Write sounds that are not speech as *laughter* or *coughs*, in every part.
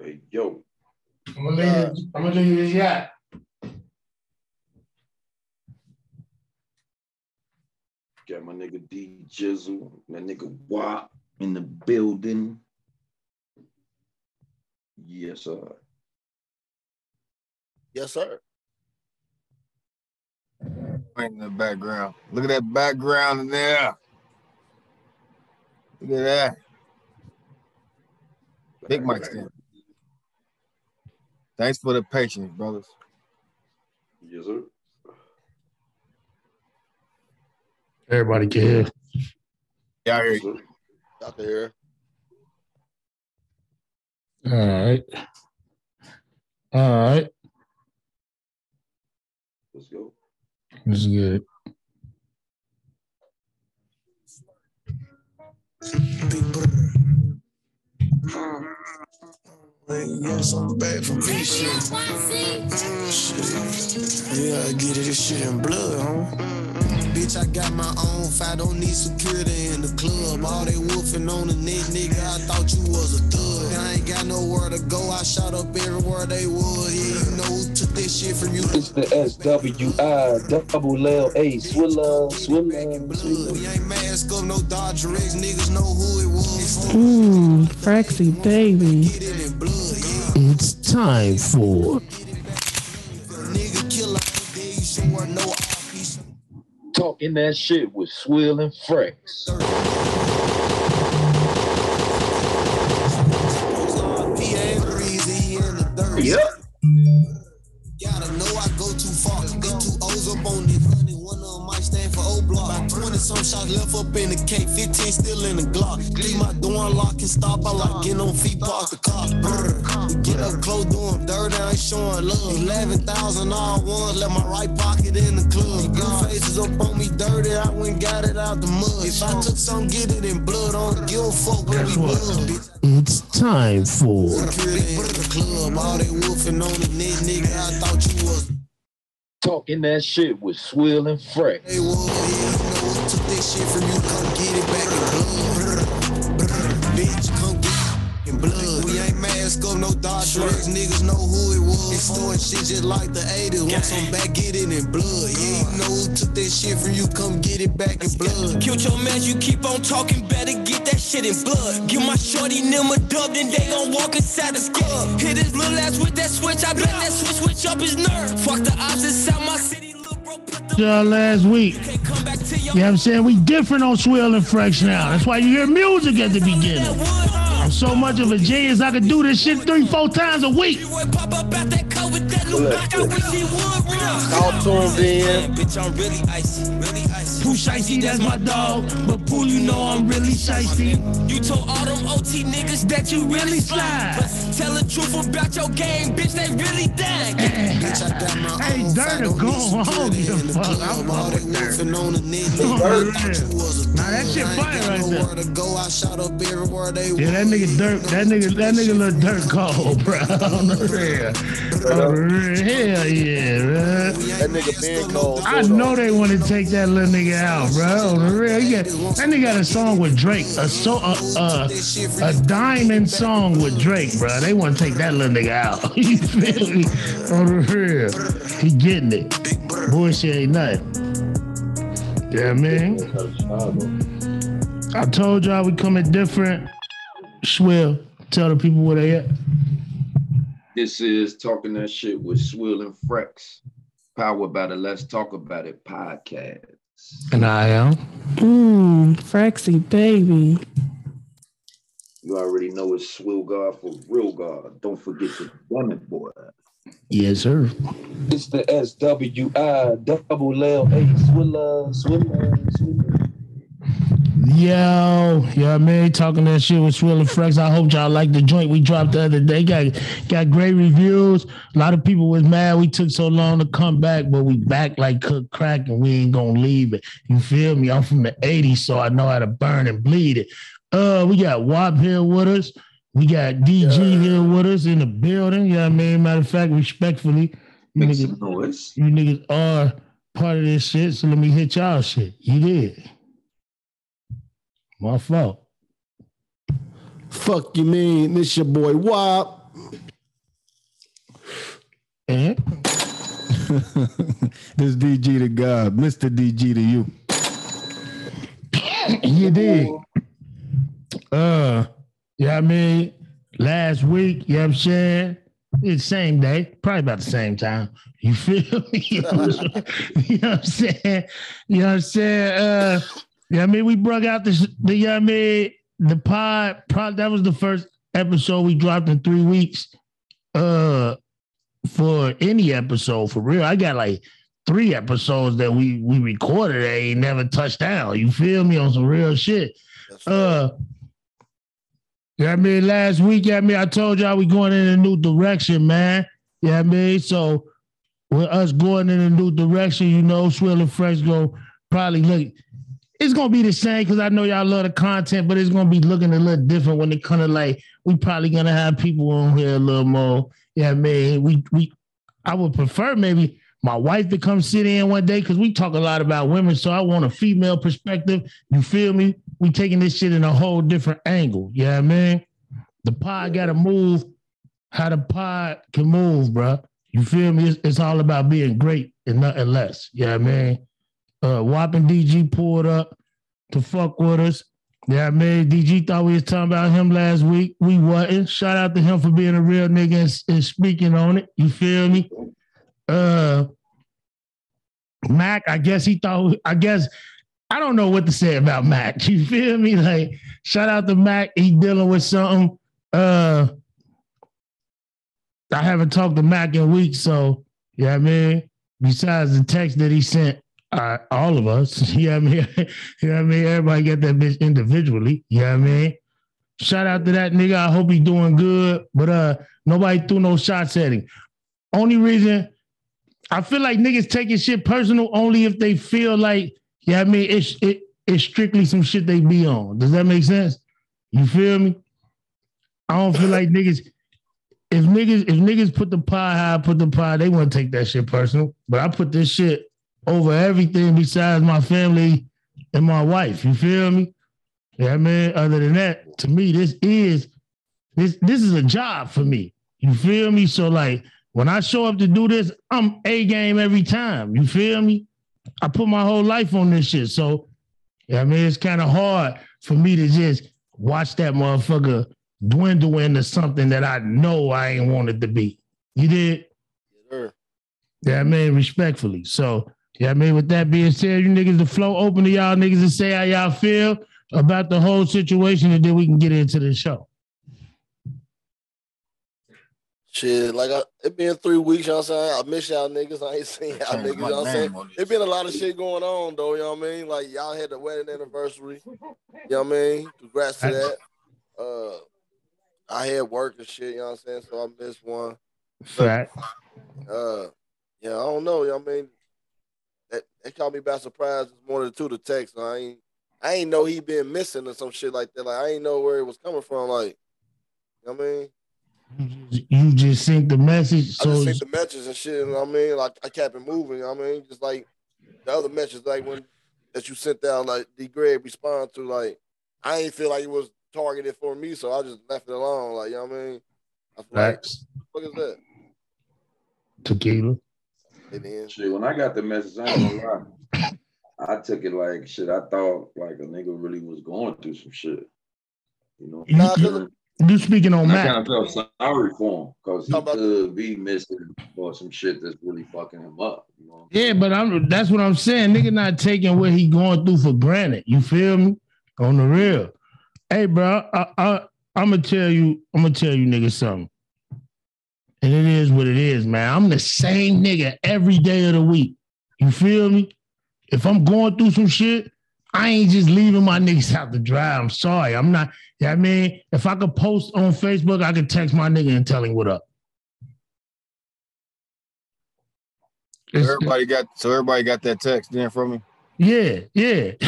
Hey, yo. I'm gonna leave. you- I'm gonna leave you this yacht. Got my nigga D Jizzle, my nigga Wop in the building. Yes, sir. Yes, sir. in the background. Look at that background in there. Look at that. Big mic stand. Thanks for the patience, brothers. Yes, sir. Everybody can hear. Yeah, I hear you. sir. Out there. All right. All right. Let's go. This is good. Yes, I'm back from V shit. Yeah, I get it, this shit in blood, huh? Bitch, I got my own fight, don't need security in the club. All they wolfing on the neck, nigga, I thought you was a thug. I ain't got nowhere to go, I shot up everywhere they would. Yeah, you know who took this shit from you? It's the SWI double L A Swilla Swilla Swilla. We ain't mask up, no Dodger X, niggas know who it was. Mmm, Fraxy baby. Get it in blood, yeah. It's time for Nigga killer, there you sure no RP. Talking that shit with Swill and Frex. Yep. On this honey. One of might stand for O block. About 20 some shots left up in the K. 15 still in the Glock. Leave my door unlocked and stop. I like getting on feet, park the car. Brr. We get up close, doing dirt, I ain't showing love. 11,000 all ones, left my right pocket in the club. Blue faces up on me dirty, I went got it out the mud. If I took some, get it in blood, give a fuck, but we what? blood. It's time for Security the club, all they wolfing on the nigga. I thought you was Talking that shit with Swill and Frex. they was. Yeah, We ain't mask up, no Dodger X. Niggas know who it was. It's throwing shit just like the 80s. Want some back, get it in blood. Yeah, you know who took this shit from you? Come get it back in blood. Killed your man, you keep on talking, better get that shit in blood. Give my shorty them a dub, then they gon' walk inside the club. Hit his little ass with that switch, I bet that switch switch up his nerve. Fuck the odds inside my city, little bro, put last week. can't come back to your You know what I'm saying? We different on Swill and Frex now. That's why you hear music at the beginning. I'm so much of a genius, I could do this shit three, four times a week. Boy, pop up out that car with that new block, I wish he would. All tuned in. Bitch, I'm really icy, really icy. Pooh Shiesty, that's my dog. But Pooh, you know I'm really shicey. You told all them OT niggas That you really slide. But tell the truth about your game, bitch, they really dying. Bitch, I got my Hey, own Dirt fight, will don't go need home. security in the fuck. I'm All they fucking Dirt. wolfing on the net, *laughs* Oh, nigga. I yeah. you was a Nah, that shit fire got right there. nowhere to go. I shot up everywhere they Yeah, that nigga dirt, that nigga, that nigga look dirt cold, bro. *laughs* On the real. On the real. Hell yeah, bro. That nigga been cold. I know they want to take that little nigga out, bro. Real. Got, that nigga got a song with Drake, a so a, a, a diamond song with Drake, bro. They want to take that little nigga out. *laughs* you feel me? On the real. He getting it. Bullshit ain't nothing. Yeah, man. I told y'all we coming different. Swill, tell the people where they at. This is Talking That Shit with Swill and Frex. Powered by the Let's Talk About It podcast. And I am. Mmm, Fraxy baby. You already know it's Swill God for real God. Don't forget to run it, boy. Yes, sir. It's the SWI double L A Swilla Swilla Swilla. Yo, yeah, man, talking that shit with Swill and Frex. I hope y'all like the joint we dropped the other day. Got got great reviews. A lot of people was mad we took so long to come back, but we back like cook crack and we ain't gonna leave it. You feel me? I'm from the 80s, so I know how to burn and bleed it. Uh, we got Wop here with us. We got DG here with us in the building. Yeah, I mean, matter of fact, respectfully, you Make niggas, you niggas are part of this shit. So let me hit y'all shit. You did. My fault. Fuck you mean? This your boy Wop. Eh? *laughs* this DG to God, Mr. DG to you. you did. Uh, yeah, I mean, last week, you know what I'm saying? It's the same day, probably about the same time. You feel me? You know what I'm saying? You know what I'm saying? You know what I'm saying? Uh, yeah, I mean, we brought out the, the you know I mean, the pod, pod, that was the first episode we dropped in three weeks. Uh, for any episode, for real. I got like three episodes that we we recorded that ain't never touched down. You feel me on some real shit. Uh yeah, I mean, last week, yeah, I mean, I told y'all we going in a new direction, man. Yeah, I mean, so with us going in a new direction, you know, Swill and Frex go probably look. It's gonna be the same because I know y'all love the content, but it's gonna be looking a little different when it kind of like we probably gonna have people on here a little more. Yeah, I mean, we we I would prefer maybe my wife to come sit in one day because we talk a lot about women. So I want a female perspective. You feel me? We taking this shit in a whole different angle. Yeah, I mean, the pod got to move how the pod can move, bro. You feel me? It's, it's all about being great and nothing less. Yeah, I mean, uh, and DG pulled up to fuck with us. Yeah, man. DG thought we was talking about him last week. We wasn't. Shout out to him for being a real nigga and, and speaking on it. You feel me? Uh, Mac, I guess he thought. I guess I don't know what to say about Mac. *laughs* You feel me? Like, shout out to Mac. He dealing with something. Uh, I haven't talked to Mac in weeks, so yeah, I mean, besides the text that he sent, uh, all of us, *laughs* yeah, I mean, *laughs* yeah, I mean, everybody get that bitch individually. Yeah, I mean, shout out to that nigga. I hope he doing good, but uh, nobody threw no shots at him. Only reason I feel like niggas taking shit personal only if they feel like, yeah, I mean, it's it, it's strictly some shit they be on. Does that make sense? You feel me? I don't feel like niggas. If niggas, if niggas put the pie high, put the pie, they want to take that shit personal. But I put this shit over everything besides my family and my wife. You feel me? Yeah, man. Other than that, to me, this is this this is a job for me. You feel me? So like when I show up to do this, I'm a game every time. You feel me? I put my whole life on this shit. So yeah, I mean, it's kind of hard for me to just watch that motherfucker dwindle into something that I know I ain't wanted to be. You did? Sure. Yeah, I mean, respectfully. So, yeah, I mean, with that being said, you niggas, the flow open to y'all niggas to say how y'all feel about the whole situation, and then we can get into the show. Shit, like I, it been three weeks, you know what I'm saying? I miss y'all niggas. I ain't seen y'all niggas, you my know I'm saying? name. It been a lot of shit going on though, you know what I mean? Like y'all had the wedding anniversary. You know what I mean? Congrats to that. Uh I had work and shit, you know what I'm saying? So I missed one. Fact. Uh yeah, I don't know, you know what I mean? That that caught me by surprise this morning too, the text. I ain't I ain't know he been missing or some shit like that. Like I ain't know where it was coming from. Like, you know what I mean? You just sent the message. I So just sent the messages and shit, you know what I mean? Like I kept it moving, you know what I mean? Just like the other messages, like when that you sent down, like D Greg respond to, like I ain't feel like it was targeted for me, so I just left it alone. Like, you know what I mean? I was like, what is that? Tequila. And then Shit, when I got the message, I ain't gonna lie. I took it like shit. I thought like a nigga really was going through some shit. You know, You, Nah, 'cause you, you speaking on And I Mac. kind of felt sorry for him because he about- could be missing for some shit that's really fucking him up. You know? Yeah, but I'm that's what I'm saying. Nigga not taking what he going through for granted. You feel me? On the real. Hey, bro, I, I I'm gonna tell you, I'm gonna tell you nigga something. And it is what it is, man. I'm the same nigga every day of the week. You feel me? If I'm going through some shit, I ain't just leaving my *laughs* niggas out to dry. I'm sorry. I'm not, yeah, I mean, if I could post on Facebook, I could text my nigga and tell him what up. It's- Everybody got so everybody got that text then from me. yeah, yeah. *laughs*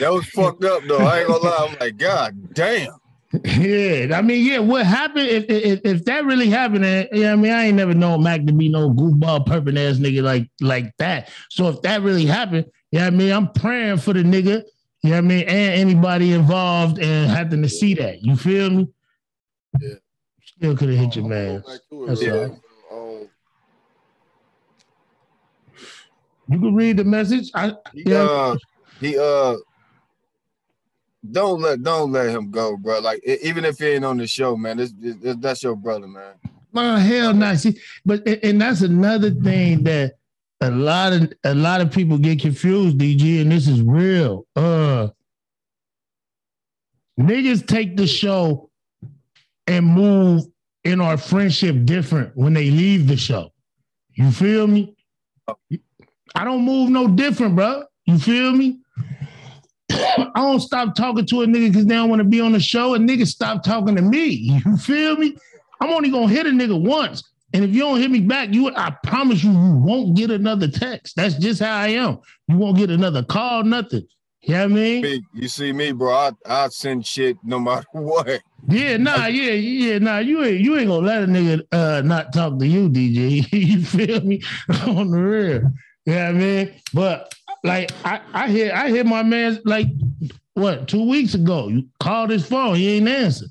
That was fucked up though. I ain't gonna lie. I'm like, God damn. Yeah, I mean, yeah. What happened if if, if that really happened? Yeah, I mean, I ain't never known Mac to be no goofball, perping ass nigga like like that. So if that really happened, yeah, I mean, I'm praying for the nigga. Yeah, I mean, and anybody involved and having to see that. You feel me? Yeah. Still could have hit your man. go back to it That's all. Um, You can read the message. I He, yeah. uh, he uh, don't let don't let him go, bro. Like even if he ain't on the show, man, that's your brother, man. My hell no. See, but and and that's another thing that a lot of a lot of people get confused, DG, and this is real. Uh niggas take the show and move in our friendship different when they leave the show. You feel me? I don't move no different, bro. You feel me? I don't stop talking to a nigga because they don't want to be on the show, and niggas stop talking to me. *laughs* You feel me? I'm only gonna hit a nigga once. And if you don't hit me back, you I promise you, you won't get another text. That's just how I am. You won't get another call, nothing. You know what I mean? You see me, bro. I I send shit no *laughs* matter what. Yeah, nah, yeah, yeah, nah. You ain't you ain't gonna let a nigga uh not talk to you, DJ. *laughs* you feel me? On the real. You know I mean? But like I, I hear I hear my man like what two weeks ago. You called his phone, he ain't answer.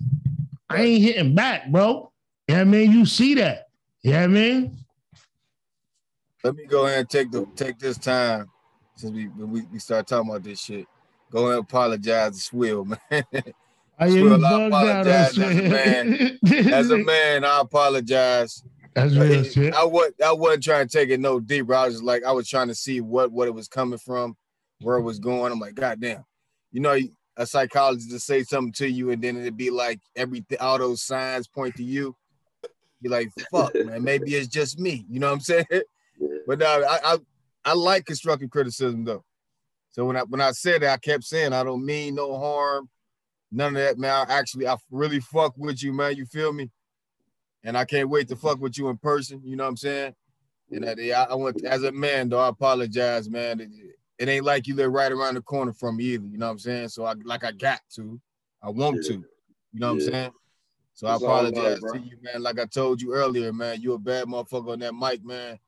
I ain't hitting back, bro. You know I mean? You see that. You know I mean? Let me go ahead and take the take this time since we we, we start talking about this shit. Go ahead and apologize to Swill, *laughs* man. I Swill, I bugged out on apologize as a man. As a man, I apologize. That's real shit. I was I wasn't trying to take it no deeper. I was just like I was trying to see what what it was coming from, where it was going. I'm like, God damn, you know, a psychologist to say something to you, and then it'd be like everything, all those signs point to you. Be like, fuck, *laughs* man, maybe it's just me. You know what I'm saying? But no, I, I I like constructive criticism though. So when I when I said it, I kept saying I don't mean no harm, none of that, man. I actually I really fuck with you, man. You feel me? and I can't wait to fuck with you in person. You know what I'm saying? And I, I want as a man though, I apologize, man. It, it, ain't like you live right around the corner from me either. You know what I'm saying? So I like I got to, I want yeah. to. You know what yeah. I'm saying? So it's I apologize right, to you, man. Like I told you earlier, man, you a bad motherfucker on that mic, man.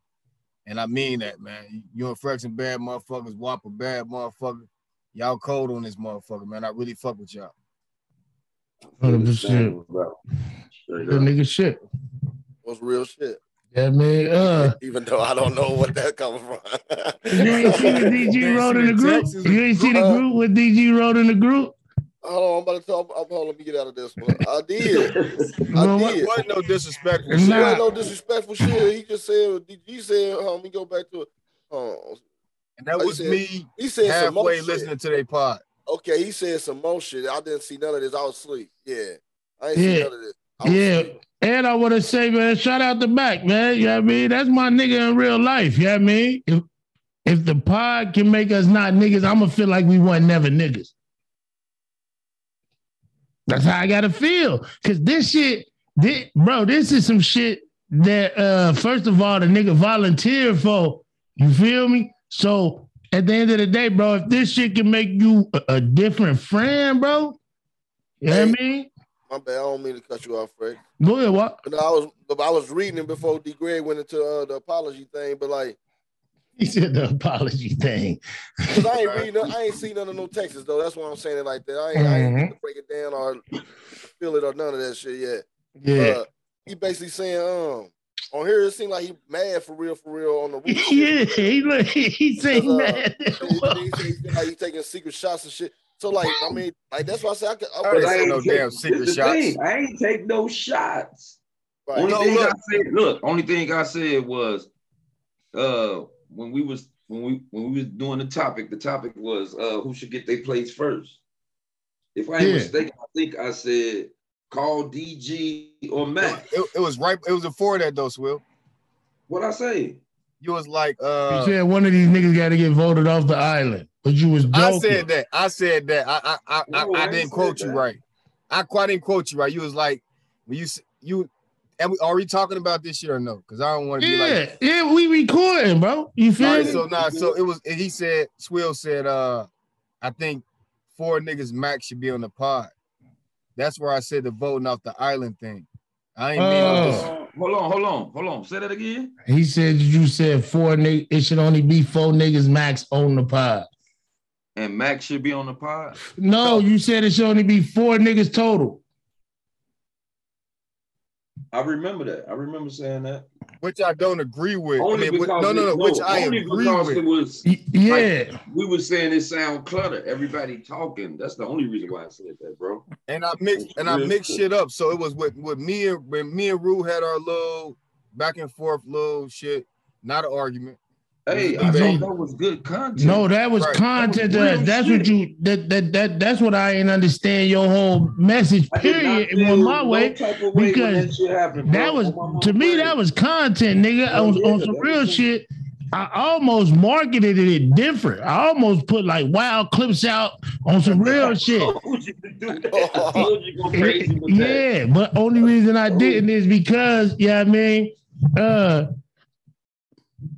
And I mean that, man. You and Frexon bad motherfuckers, Whopper bad motherfucker. Y'all cold on this motherfucker, man. I really fuck with y'all. 100%. Real nigga shit. What's real shit? Yeah, man. Uh, Even though I don't know what that comes from. you ain't seen the DG *laughs* road in the group. You ain't seen the group uh. with DG road in the group. Hold on, I'm about to talk. I'm hold on, let me get out of this one. I did. *laughs* I did. Wasn't no disrespectful. Nah. Wasn't no disrespectful shit. He just said. DG said. Let me go back to it. Um, and that was said, me. He said halfway listening to their pod. Okay, he said some more shit. I didn't see none of this. I was asleep. Yeah, I ain't yeah. see none of this. Was Yeah. And I want to say, man, shout out the back, man. You know what I mean? That's my nigga in real life. You know what I mean? If if the pod can make us not niggas, I'm gonna feel like we weren't never niggas. That's how I gotta feel. Cause this shit, thi- bro, this is some shit that uh first of all the nigga volunteered for. You feel me? So at the end of the day, bro, if this shit can make you a, a different friend, bro, you know what I mean? My bad. I don't mean to cut you off, Frank. No, ahead, what? But I was, but I was reading it before D. Greg went into uh, the apology thing. But like, He said the apology thing. cause I ain't reading, I ain't seen none of no texts though. That's why I'm saying it like that. I ain't, I ain't to break it down or feel it or none of that shit yet. Yeah. Uh, he basically saying, um, on here it seemed like he mad for real, for real on the *laughs* roof. yeah, he he say Cause, uh, mad. he, he, he like he taking secret shots and shit. So like, I mean, like that's why I said I could. I, I said ain't no take- damn secret shots. thing, I ain't take no shots. right. Only No, thing look. I said, look, only thing I said was, uh, when we was when we when we was doing the topic, the topic was uh who should get their plates first. If I ain't Yeah. mistaken, I think I said call DG or Mac. It, it was right. It was before that though, Swill. What I say? You was like, You uh, said one of these niggas got to get voted off the island, but you was joking. I said that. I said that. I I I, No, I, I I didn't said quote you right. I quite didn't quote you right. You was like, when you s- you. And we, are we talking about this shit or no? Because I don't want to be like. yeah, we recording, bro. You feel All right, me? so nah, so it was. He said, Swill said, uh, I think four niggas max should be on the pod. That's where I said the voting off the island thing. I ain't mean Oh. dis- Uh, hold on, hold on, hold on. Say that again. He said you said four niggas. It should only be four niggas max on the pod. And Max should be on the pod. No, you said it should only be four niggas total. I remember that. I remember saying that. which I don't agree with. I mean, which- because no, no, it- no, which I agree because with. it was Y- Yeah. we were saying it sound clutter. Everybody talking. That's the only reason why I said that, bro. and I mixed and I Real mixed shit up. So it was with with me and when me and Rue had our little back and forth little shit, not an argument. Hey, I was thought that was good content. No, that was Right. content. That was That real that's what you that, that that that's what I ain't understand your whole message. I did not Period. feel In my way, type way because that happened, that was to me grave. that was content, nigga. Oh, on, yeah, on some real was- shit. I almost marketed it different. I almost put like wild clips out on some *laughs* real shit. I told you to do that. *laughs* I told you to go crazy with *laughs* that. Yeah, but only reason I didn't is because, yeah, I mean, uh,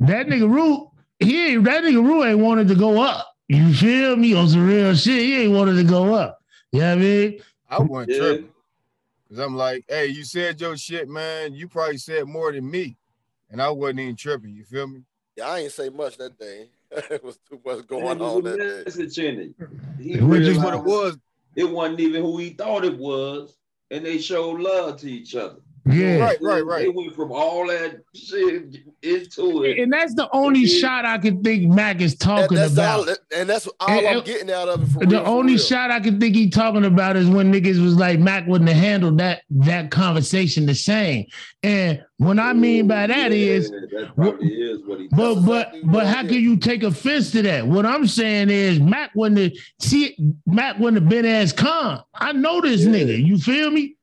that nigga Root, he ain't, that nigga Root ain't wanted to go up. You feel me? On some real shit, he ain't wanted to go up. You know what I mean? I wasn't Yeah. tripping. Cause I'm like, hey, you said your shit, man. You probably said more than me. And I wasn't even tripping. You feel me? Yeah, I ain't say much that day. *laughs* it was too much going on that a day. in it. He It was That's just what it was. It wasn't even who he thought it was, and they showed love to each other. Yeah. Right, right, right. They went from all that shit into it. And that's the only Yeah. shot I can think Mac is talking that's about. all, and that's all And- I'm getting out of it. For The real, for only real. shot I can think he talking about is when niggas was like Mac wouldn't have handled that that conversation the same. And what I mean by that Yeah, is, that probably is what he. but That's but but how can you take offense to that? What I'm saying is Mac wouldn't have see Mac wouldn't have been as calm. I know this Yeah. nigga. You feel me?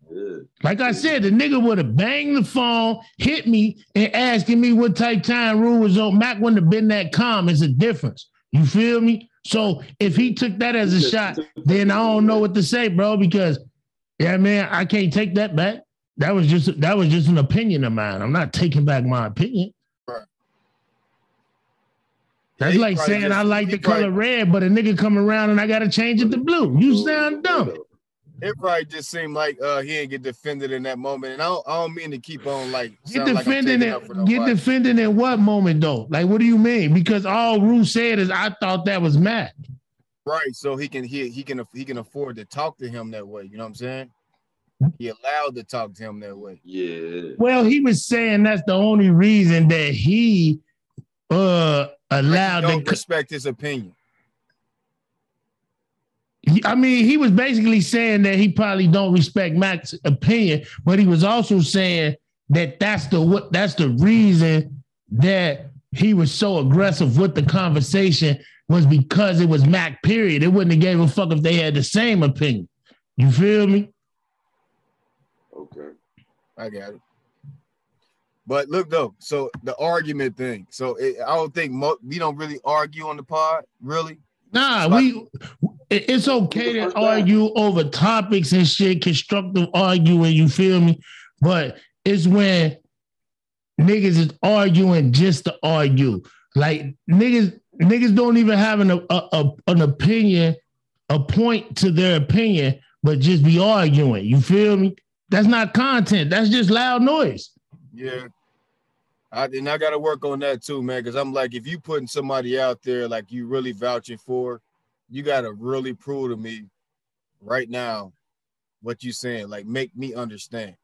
Yeah. Like I said, the nigga would have banged the phone, hit me, and asking me what type time rule was on. Mac wouldn't have been that calm. It's a difference. You feel me? So if he took that as a shot, then I don't know what to say, bro. Because yeah, man, I can't take that back. That was just that was just an opinion of mine. I'm not taking back my opinion. Right. That's he like saying just- I like he the color red, but a nigga come around and I gotta change it to blue. You sound dumb. It probably just seemed like uh he didn't get defended in that moment. And I don't, I don't mean to keep on like *sighs* Get sound like I'm defending taking up for it. Get defending in what moment though? Like, what do you mean? Because all Rue said is, I thought that was Matt. Right, so he can he he can he can afford to talk to him that way. You know what I'm saying? He allowed to talk to him that way. Yeah. Well, he was saying that's the only reason that he uh Like, allowed he don't the. respect his opinion. I mean, he was basically saying that he probably don't respect Mac's opinion, but he was also saying that that's the what that's the reason that he was so aggressive with the conversation was because it was Mac. Period. It wouldn't have gave a fuck if they had the same opinion. You feel me? Okay. I got it. But look though, so the argument thing. So it, I don't think mo- we don't really argue on the pod, really. Nah, Like- we. It- It's okay to argue over topics and shit, constructive arguing. You feel me? But it's when niggas is arguing just to argue. Like niggas, niggas don't even have an a, a, an opinion, a point to their opinion, but just be arguing. You feel me? That's not content. That's just loud noise. Yeah. I and I gotta work on that too, man. Cause I'm like, if you putting somebody out there like you really vouching for, you gotta really prove to me right now what you saying. Like make me understand.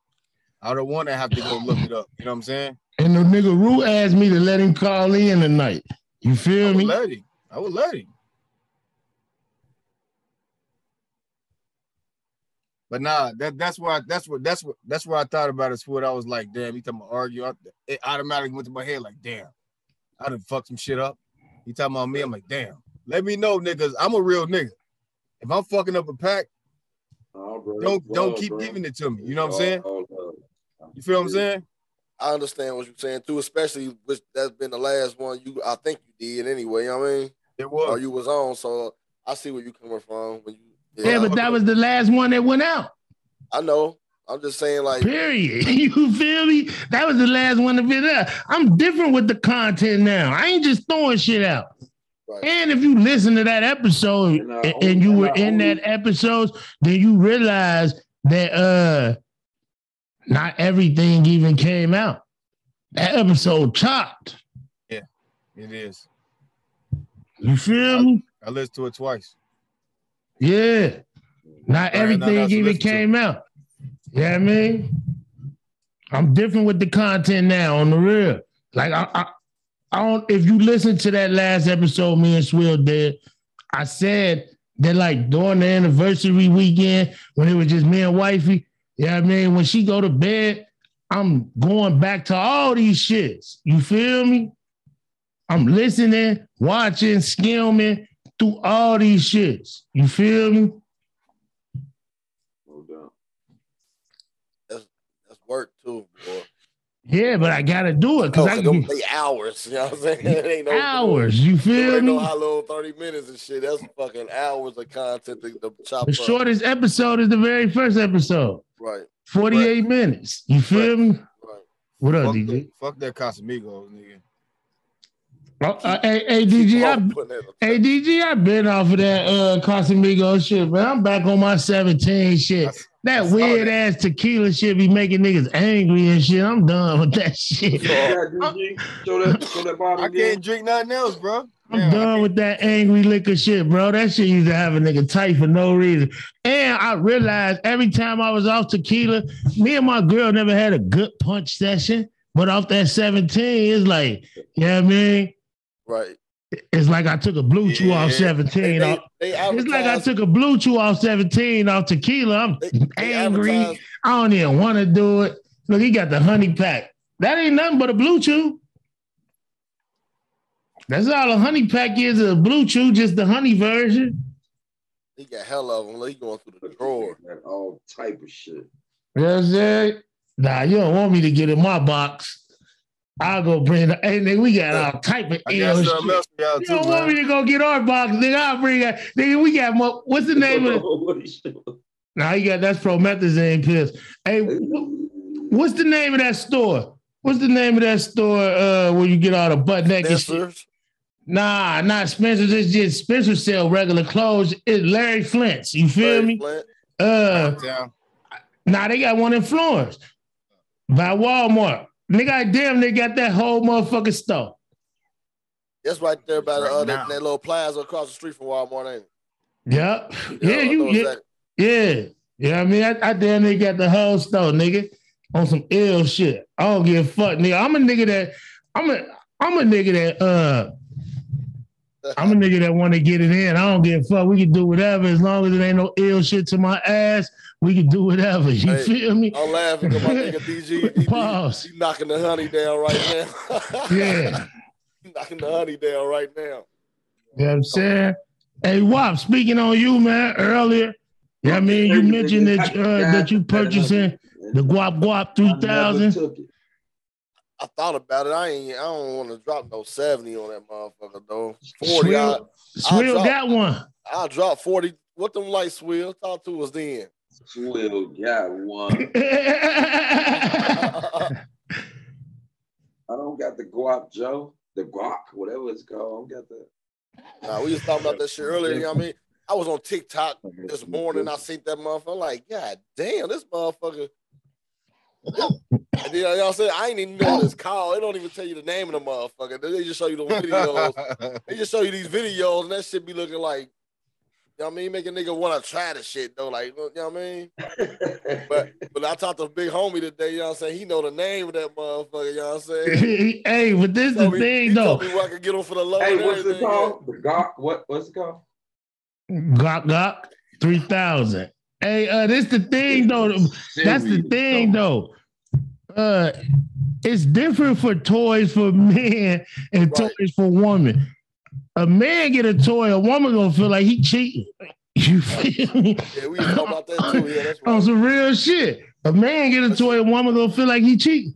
I don't want to have to go look it up. You know what I'm saying? And the nigga Rue asked me to let him call in tonight. You I feel would me? let him. I would let him. But nah, that that's why that's what that's what that's where I thought about it. What I was like, damn, he talking about argue. I- It automatically went to my head like, damn, I done fucked some shit up. He talking about me. I'm like, damn. Let me know, niggas. I'm a real nigga. If I'm fucking up a pack, Oh, bro, don't it's don't keep bro. giving it to me. You know what I'm saying? all love. You feel what I'm saying? I understand what you're saying too, especially which that's been the last one you I think you did anyway. You know what I mean, It was or you was on, so I see where you coming from. When you, Yeah, but that was the last one that went out. I know. I'm just saying, like, Period. *laughs* You feel me? That was the last one to be there. I'm different with the content now. I ain't just throwing shit out. Right. And if you listen to that episode And I and, only- you and were in that episode, then you realize that uh not everything even came out. That episode chopped. Yeah, it is. You feel me? I listened to it twice. Yeah. Not Right, everything now that's even listen to. came out. Yeah, I mean? I'm different with the content now on the real. Like I, I, I don't. If you listen to that last episode, me and Swill did, I said that like during the anniversary weekend when it was just me and wifey. Yeah, I mean when she go to bed, I'm going back to all these shits. You feel me? I'm listening, watching, skimming through all these shits. You feel me? That's that's work too, boy. Yeah, but I gotta do it No, because oh, I cause them can they hours. *laughs* You know what I'm saying? It ain't no hours. You feel ain't no me? how long, 30 minutes and shit. That's fucking hours of content to, to chop The up. shortest episode is the very first episode, Right, 48 minutes. You feel me? right. What up, Fuck, DG? that, fuck that Casamigos, nigga. Uh, hey, hey, DG, I, putting that- Hey DG, I've been off of that uh Casamigo shit, man. I'm back on my 17 shit. That I weird that. ass tequila shit be making niggas angry and shit. I'm done with that *laughs* shit. Yeah, DG. Show that, show that bottle I again. can't drink nothing else, bro. I'm Damn, done with that angry liquor shit, bro. That shit used to have a nigga tight for no reason. And I realized every time I was off tequila, me and my girl never had a good punch session. But off that 17, it's like, you know what I mean? Right. It's like I took a BlueChew off 17. They, off- they, they It's like I took a BlueChew off 17 off tequila. I'm they, they angry. advertise- I don't even want to do it. Look, he got the honey pack. That ain't nothing but a BlueChew. That's all a honey pack is, a BlueChew, just the honey version. He got hell of them. He going through the drawer. That all type of shit. You know what I'm saying? Nah, you don't want me to get in my box. I'll go bring the, hey, nigga, we got all type of I ill got something shit. else for y'all You too, don't want me man. to go get our box, nigga. I'll bring that. Nigga, we got more. What's the name of *laughs* it? Now? Nah, you got that's promethazine pills. Hey, what's the name of that store? What's the name of that store uh, where you get all the butt naked shit? Spencer's. Nah, not Spencer's. It's just Spencer sell regular clothes. It's Larry Flynt's. You feel Larry me? Flynt. Uh, Down. nah, they got one in Florence by Walmart. Nigga, I damn, they got that whole motherfucking store. That's right there by the Right other now. that little plaza across the street from Walmart, ain't Yep. it? Yeah, I you know get. exactly. Yeah. Yeah, I mean, I, I damn they got the whole store, nigga, on some ill shit. I don't give a fuck, nigga. I'm a nigga that I'm a I'm a nigga that uh I'm a *laughs* nigga that want to get it in. I don't give a fuck. We can do whatever as long as it ain't no ill shit to my ass. We can do whatever. You Hey, feel me? I'm laughing at my *laughs* nigga DG, he, Pause. he, he knocking the honey down right now. *laughs* Yeah. he knocking the honey down right now. You know what I'm saying? Hey, Wop, speaking on you, man, earlier. Yeah, I mean, you mentioned that uh, *laughs* that you purchasing the Guap Guap 3000. took. I thought about it. I ain't. I don't want to drop no seventy on that motherfucker though. Forty. I, Swill, Swill drop- got one. I'll drop forty. What them lights swill? Talk to us then. Swill got one. *laughs* I don't got the guap Joe, the guac, whatever it's called. I don't got the. Nah, we was talking about that shit earlier. You know what I mean? I was on TikTok this morning. I seen that motherfucker. I'm like, God damn, this motherfucker. and then, you know what I'm saying? I ain't even know this call. They don't even tell you the name of the motherfucker. They just show you the videos. they just show you these videos, and that shit be looking like, you know what I mean? Make a nigga want to try the shit though. Like, you know what I mean? *laughs* But but I talked to a big homie today, you know what I'm saying? He know the name of that motherfucker, you know what I'm saying? *laughs* hey, but this is the me- thing he though. told me where I could get him for the low hey, what's it called? The guac. What? What's it called? Gok Gok 3000. Hey, uh, this the thing though. That's the thing though. Uh, it's different for toys for *laughs* men and Right. toys for women. A man get a toy, a woman gonna feel like he cheating. *laughs* You feel me? Yeah, we was talking about that too. Yeah, that's On some real shit. A man get a toy, a woman gonna feel like he cheating.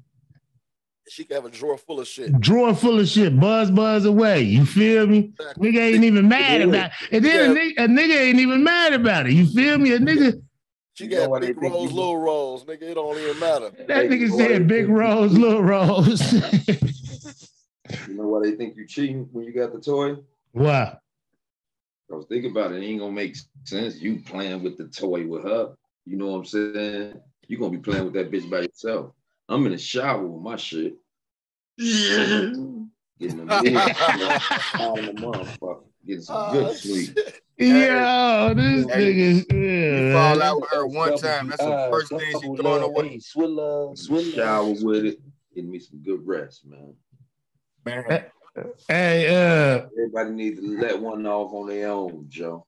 She can have a drawer full of shit. Drawer full of shit, buzz buzz away. You feel me? Nigga ain't even mad about it. And then a, nigga, a nigga ain't even mad about it. You feel me? A nigga, She You know got what they big rolls, you- little rolls, nigga. It don't even matter. *laughs* that Hey, nigga boy, said big rolls, little rolls. *laughs* You know why they think you cheating when you got the toy? Wow. Because think about it, it ain't gonna make sense. You playing with the toy with her. You know what I'm saying? You're gonna be playing with that bitch by yourself. I'm in the shower with my shit. *laughs* Getting a big out of motherfucker. Getting some Oh, good sleep. shit. Yo, this Hey, nigga's You fall out with her one time. That's the first thing she throwing away. Swilla, swilla. Shower with it. Give me some good rest, man. Man, Hey, uh, Everybody needs to let one off on their own, Joe.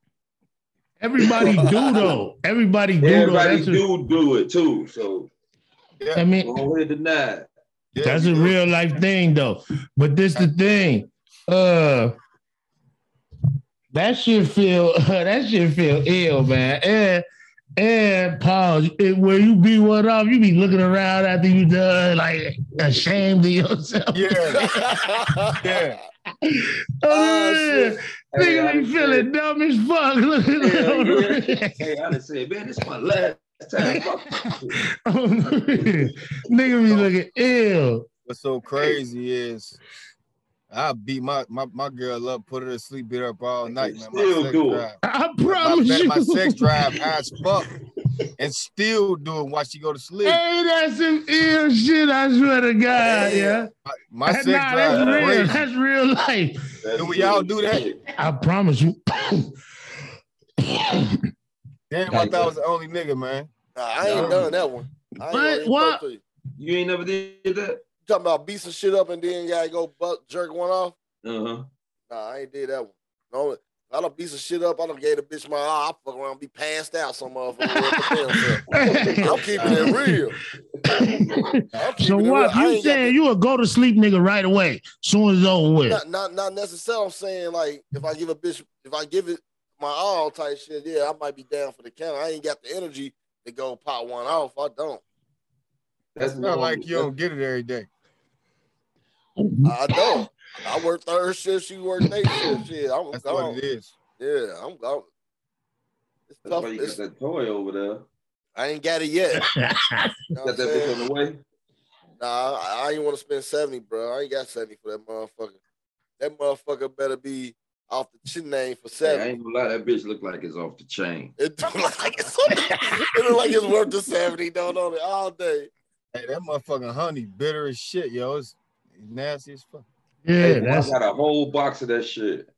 everybody *laughs* do though. Everybody do though. Everybody That's a, do do it too. So I mean, don't hit deny it. yeah, That's a real life thing though. But this the thing. Uh that shit feel *laughs* that shit feel ill, man. And and Paul, It, where you be one off, you be looking around after you done, like ashamed of yourself. Yeah, *laughs* yeah. Oh, oh shit. yeah. Hey, Nigga be done feeling dumb as fuck. *laughs* Looking Hell yeah. at *laughs* Hey, I done said, man, this is my last time. Fuck this shit. Nigga be looking ill. What's so crazy is I beat my, my my girl up, put her to sleep, beat her up all night, man. My Still sex do it. I My, promise my, you. my sex drive high *laughs* as fuck, and still do it while she go to sleep. Hey, that's some ill shit. I swear to God, Hey, yeah. My, my Nah, sex that's real. crazy. That's real life. That's Do we all do that? I promise you. Damn, I thought I was the only nigga, man. Nah, I ain't done that one. I ain't What? What? you. You ain't never did that? Talking about beat some shit up and then gotta go butt jerk one off. Uh-huh. Nah, I ain't did that one. No, I done beat some shit up. I don't gave the bitch my eye. I fuck around, be passed out. Some motherfucker. *laughs* I'm keeping it real. Keeping so it real. what? You ain't got saying you a go to sleep nigga right away, soon as it's over with? not, not not necessarily. I'm saying like if I give a bitch, if I give it my all type shit, yeah, I might be down for the count. I ain't got the energy to go pop one off. I don't. That's It's not like you don't get it every day. I don't. I work third shift. She work night shift. *laughs* Shit, I'm That's gone. what it is. Yeah, I'm gone. It's That's tough. why you It's, got that toy over there. I ain't got it yet. *laughs* You know Got I'm that bitch on the way. Nah, I, I ain't want to spend 70, bro. I ain't got 70 for that motherfucker. That motherfucker better be off the chin name for Hey, I 70. ain't gonna lie, that bitch look like it's off the chain. It don't look like it's it look like it's worth the 70, don't on it all day. Hey, that motherfucking honey bitter as shit, yo. It's nasty as fuck. Yeah, Hey, that's I got a whole box of that shit.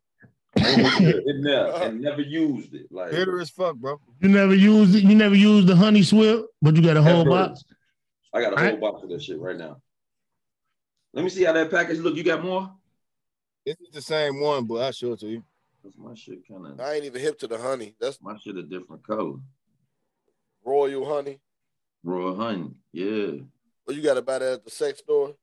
I ain't gonna put it in there and never used it. Like Bitter as fuck, bro. you never used it. You never used the honey swill, but you got a whole box. I got a whole box of that shit right now. Let me see how that package look. You got more? This is the same one, but I'll show it to you. That's my shit kind of I ain't even hip to the honey. That's my shit a different color. royal honey. Royal honey. Yeah. Or you got to buy that at the sex store.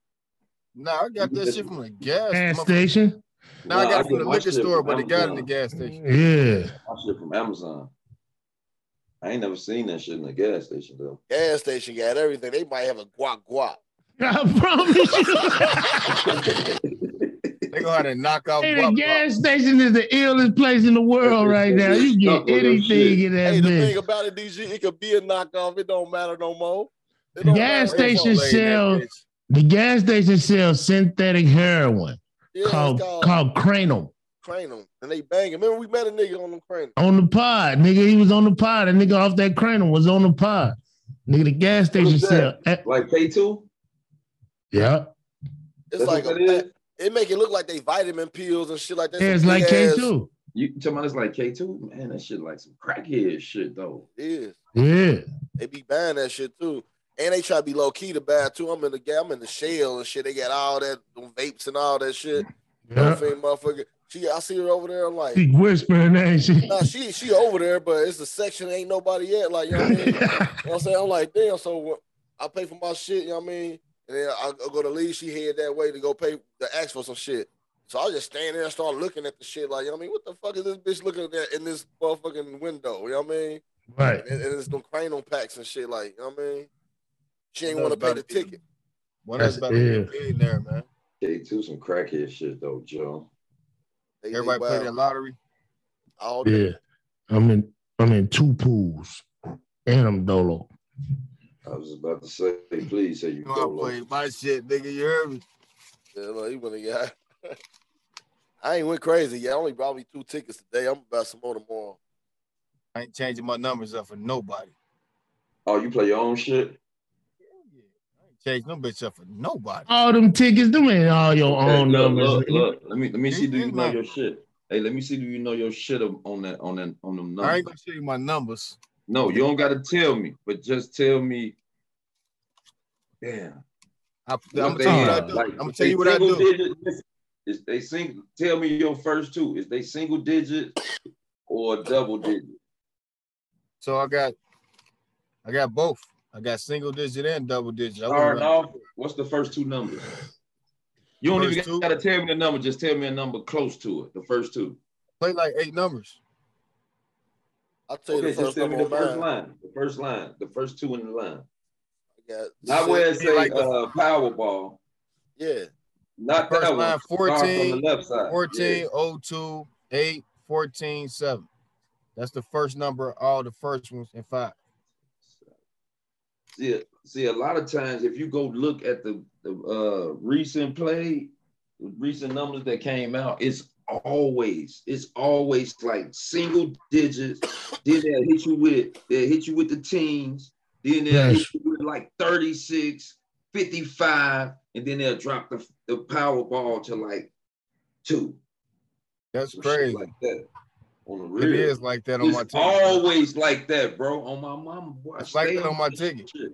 Nah, I got that shit from the gas. Gas motherfucker. station. Nah, I got I it from the liquor store, from but it got it in the gas station. Yeah. My shit from Amazon. I ain't never seen that shit in the gas station though. Gas station got everything. They might have a guac guac. *laughs* I promise you. They gonna have to knock out hey, the guap gas station is the illest place in the world right now. You Stuck get anything in that Hey, the thing about it, DG, it could be a knockoff. It don't matter no more. Gas station won't lay in that sell bitch. the gas station sells synthetic heroin Yeah, called it's called called Cranium. cranium. And they banging. Remember we met a nigga on the cranium. on the pod, nigga. He was on the pod. A nigga off that cranium was on the pod. Nigga, the gas station sell. that? Like K2? Yeah, It's That's like a, that is? it make it look like they vitamin pills and shit like that. yeah, it's like K two. You talking about it's like K2? Man, that shit like some crackhead shit though. It is. Yeah, They be buying that shit too. And they try to be low key to it too. I'm in the I'm in the shell and shit. They got all that vapes and all that shit. yeah. Motherfucker. She I see her over there. I'm like, He whispering that shit. nah, she she over there, but it's a section ain't nobody yet. Like, you know what I mean? *laughs* You know what I'm saying? I'm like, damn, so I pay for my shit, you know what I mean? And then I, I go to leave, she head that way to go pay to ask for some shit. So I just stand there and start looking at the shit like, you know what I mean? What the fuck is this bitch looking at in this motherfucking window? You know what I mean? right. And, and it's them cranium packs and shit, like, you know what I mean? She ain't want to pay the it. ticket. One that's That's about to be a millionaire, man. K2 some crackhead shit though, Joe. They, they Everybody play wild. that lottery. all day. Yeah, I'm in. I'm in two pools, and I'm dolo. I was about to say, please say you You know, I dolo. play my shit, nigga. You heard me? Yeah, look, he went yeah. *laughs* I ain't went crazy yet. I only brought me two tickets today. I'm about some more tomorrow. I ain't changing my numbers up for nobody. Oh, you play your own shit? I ain't changing them bitch up for nobody. All them tickets, them ain't all your Okay, own look, numbers. Look, look, let me let me see. Do you know your shit? Hey, let me see do you know your shit on on that on that on them numbers? I ain't gonna show you my numbers. No, you don't gotta tell me, but just tell me. Damn. I, I'm gonna tell you what I do. Like, I'm gonna tell you what I do. digit- Is they sing? Tell me your first two. Is they single digit or double digit? So I got, I got both. I got single digit and double digit. I went Starting off, what's the first two numbers? You don't First even gotta tell me the number. Just tell me a number close to it. The first two. Play like eight numbers. I'll tell you Okay, the just first tell me the first line. The first line. The first two in the line. I got Not where it say like the- uh, Powerball. Yeah. Not First that line one. 14, from the left side. 14, 02, 8, 14, 7. That's the first number, all the first ones, and five. See, see, a lot of times if you go look at the, the uh, recent play, recent numbers that came out, it's always, it's always like single digits. then they'll hit you with, they'll hit you with the teens. Then they'll Yes. hit you with like 36, 55, and then they'll drop the, the power ball to like two. That's crazy. Like that. On the real. is like that on my It's ticket. always like that, bro. On my mama, boy. It's like that on my ticket. shit.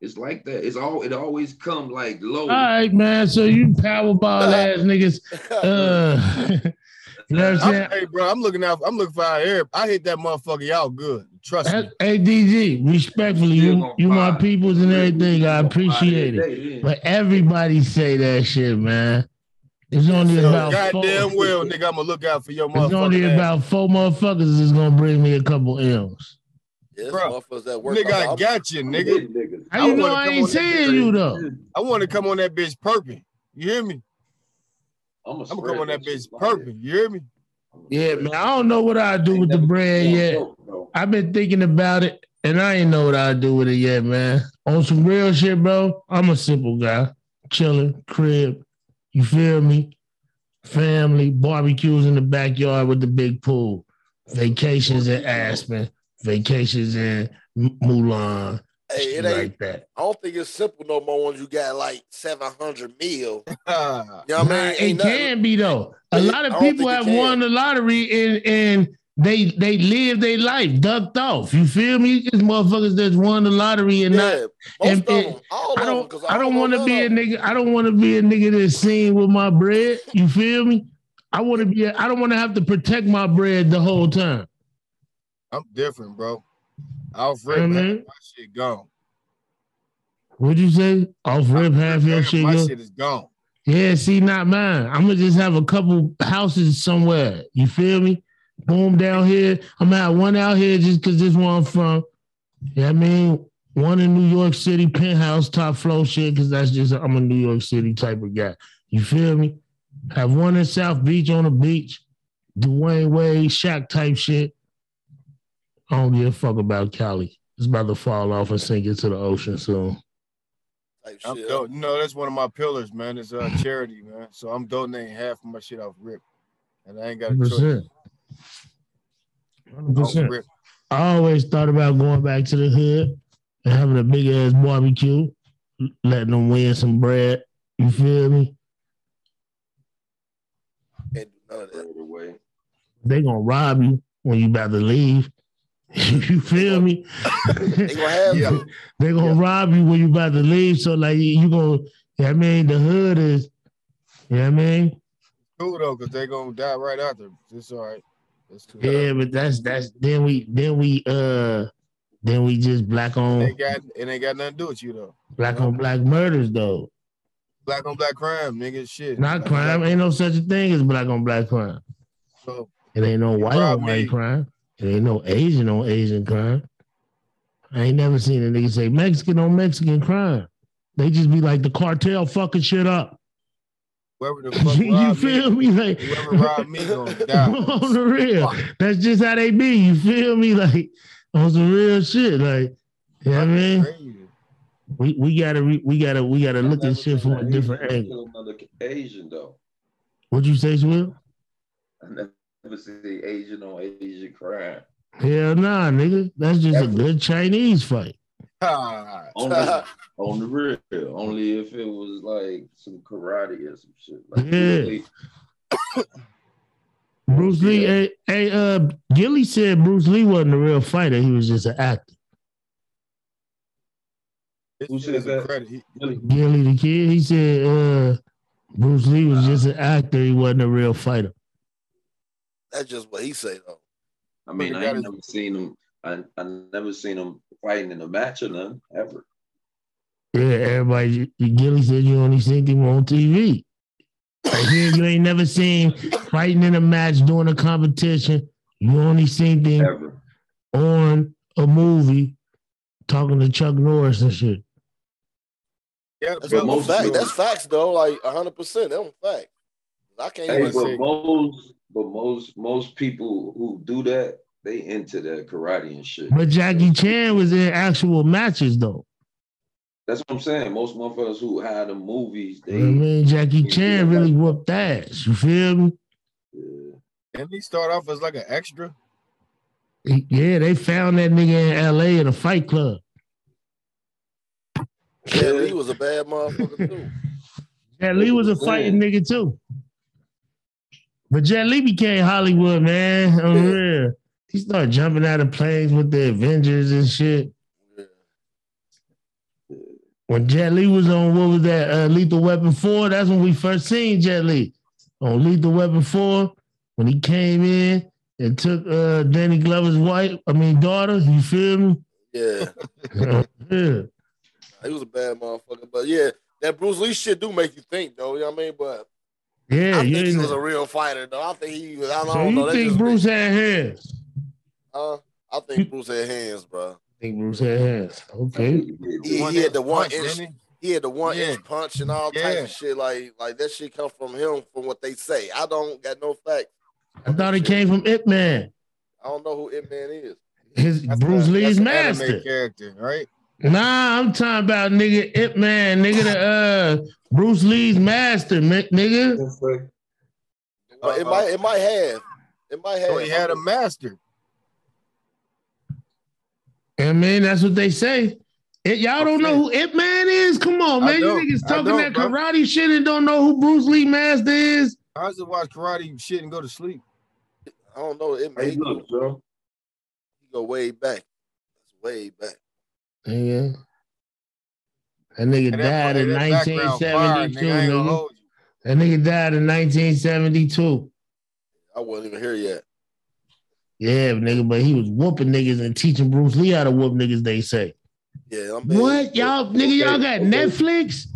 It's like that. It's all. It always come like low. All right, man. So you Powerball *laughs* ass niggas. Uh, *laughs* you know what I'm saying? Hey, bro, I'm looking out. I'm looking for our air. I hit that motherfucker. Y'all good. Trust me. Hey, DG, respectfully, you, you my peoples and everything. I appreciate it. But everybody say that shit, man. It's only So about four, goddamn well, nigga. I'm gonna look out for your it's only motherfucker. about four motherfuckers that's gonna bring me a couple M's. Yeah, Bro, motherfuckers that work. Nigga, I I'm- got you, nigga. How you know wanna I come ain't on that seeing bitch- you though? I want to come on that bitch perping. You hear me? I'm I'm gonna come on that bitch perping. You hear me? Yeah, man. I don't know what I do with the bread yet. I've been thinking about it, and I ain't know what I do with it yet, man. On some real shit, bro. I'm a simple guy, chilling, crib. You feel me? Family, barbecues in the backyard with the big pool, vacations in Aspen, vacations in M- Mulan, Hey, it ain't. like that. I don't think it's simple no more when you got like seven hundred mil. *laughs* You know what I Nah, mean? it Ain't nothing- can be though. A lot of people have won the lottery and and they they live their life ducked off. You feel me? It's motherfuckers that's won the lottery and Yeah, not. and- them, and I don't. because I don't want to be a nigga. I don't want to be a nigga that's seen with my bread. You feel me? I want to be. A, I don't want to have to protect my bread the whole time. I'm different, bro. Off rip, Mhm. man. My shit gone. What'd you say? Off rip half your shit. My shit is gone. Yeah, see, not mine. I'm gonna just have a couple houses somewhere. You feel me? Boom, down here. I'm gonna one out here just because this one I'm from. Yeah, I mean, one in New York City, penthouse, top floor shit, because that's just I'm a New York City type of guy. You feel me? Have one in South Beach on the beach, Dwyane Wade, Shaq type shit. I don't give a fuck about Cali. It's about to fall off and sink into the ocean soon. I'm do- you know, that's one of my pillars, man. It's uh, charity, man. So I'm donating half of my shit off rip, and I ain't got a choice. 100%. 100%. Off rip. I always thought about going back to the hood and having a big ass barbecue, letting them win some bread. You feel me? Can't do none of that. They gonna rob you when you about to leave. *laughs* you feel me? They gonna have *laughs* to. They gonna rob you when you about to leave. So like you gonna, yeah, I mean the hood is, yeah, you know what I mean, Cool though, because they gonna die right after. It's all right. Yeah, but that's that's then we then we uh then we just black It on ain't got it ain't got nothing to do with you though. black on black murders though. Black on black crime, nigga. Shit. Not Black crime. black- Ain't no such a thing as black on black crime. So It ain't no white on white crime. It ain't no Asian on Asian crime. I ain't never seen a nigga say Mexican on Mexican crime. They just be like the cartel fucking shit up. Whoever the *laughs* fuck you feel me, me? Like whoever robbed me gonna *laughs* die. on the real. That's just how they be. You feel me? Like on some real shit. Like, you know what I mean? Crazy. We we gotta re, we gotta we gotta look at shit from a different angle. Another Asian though. What'd you say, Swill? I never see Asian on Asian crime. Hell nah, nigga. That's just a good Chinese fight. Ah, Only *laughs* on the real. Only if it was like some karate or some shit. Like Yeah. *coughs* Bruce Lee, hey, hey, uh, Gillie said Bruce Lee wasn't a real fighter. He was just an actor. This Who shit said that? credit. He- Gillie the kid, he said uh, Bruce Lee was just an actor. He wasn't a real fighter. That's just what he said, though. I mean, I he got ain't never seen him. I I never seen him fighting in a match or nothing ever. Yeah, everybody. Gillie said you only seen him on TV. Like you ain't never seen fighting in a match, doing a competition. You only seen him Ever. on a movie, talking to Chuck Norris and shit. Yeah, That's most fact. people- That's facts though. Like hundred percent. That's a fact. I can't Hey, even but say. most but most most people who do that, they into that karate and shit. But Jackie Chan was in actual matches though. That's what I'm saying. Most motherfuckers who had the movies, I mean, Jackie Chan really whooped ass. You feel me? yeah. Didn't he start off as like an extra? Yeah, they found that nigga in L.A. in a fight club. Yeah, Lee was a bad motherfucker too. *laughs* Jet Li was a fighting nigga too. But Jet Li became Hollywood, man. On Yeah. real. He started jumping out of planes with the Avengers and shit. When Jet Li was on, what was that? Uh, Lethal Weapon 4. That's when we first seen Jet Li. On Lethal Weapon 4, when he came in and took uh, Danny Glover's wife, I mean, daughter, you feel me? Yeah, *laughs* yeah. he was a bad motherfucker. But yeah, that Bruce Lee shit do make you think though. You know what I mean? But Yeah, I think he was a real fighter though. I think he was. I don't So know. you think Bruce had hands? Uh, I think Bruce had hands, bro. I think Bruce had hands. Okay. He, One he had the one punch, inch. didn't He had the one Yeah. inch punch and all types Yeah. of shit. Like like that shit come from him from what they say. I don't got no facts. I thought it came from Ip Man. I don't know who Ip Man is. His That's Bruce a- Lee's that's an anime master. character, right? Nah, I'm talking about nigga Ip Man, nigga the uh Bruce Lee's master, mi- nigga. But it might it might have. It might have. So he had a master. I mean, that's what they say. It, y'all don't know who Ip Man is? Come on, man. You niggas talking don't, that bro. karate shit and don't know who Bruce Lee master is? I used to watch karate shit and go to sleep. I don't know. It Hey, may look, Joe. go way back. That's way back. Yeah. That nigga And died in that background fire, 1972, nigga, I ain't gonna nigga. hold you. That nigga died in 1972. I wasn't even here yet. Yeah, nigga, but he was whooping niggas and teaching Bruce Lee how to whoop niggas, they say. Yeah, I'm What? Y'all, nigga, y'all got Netflix?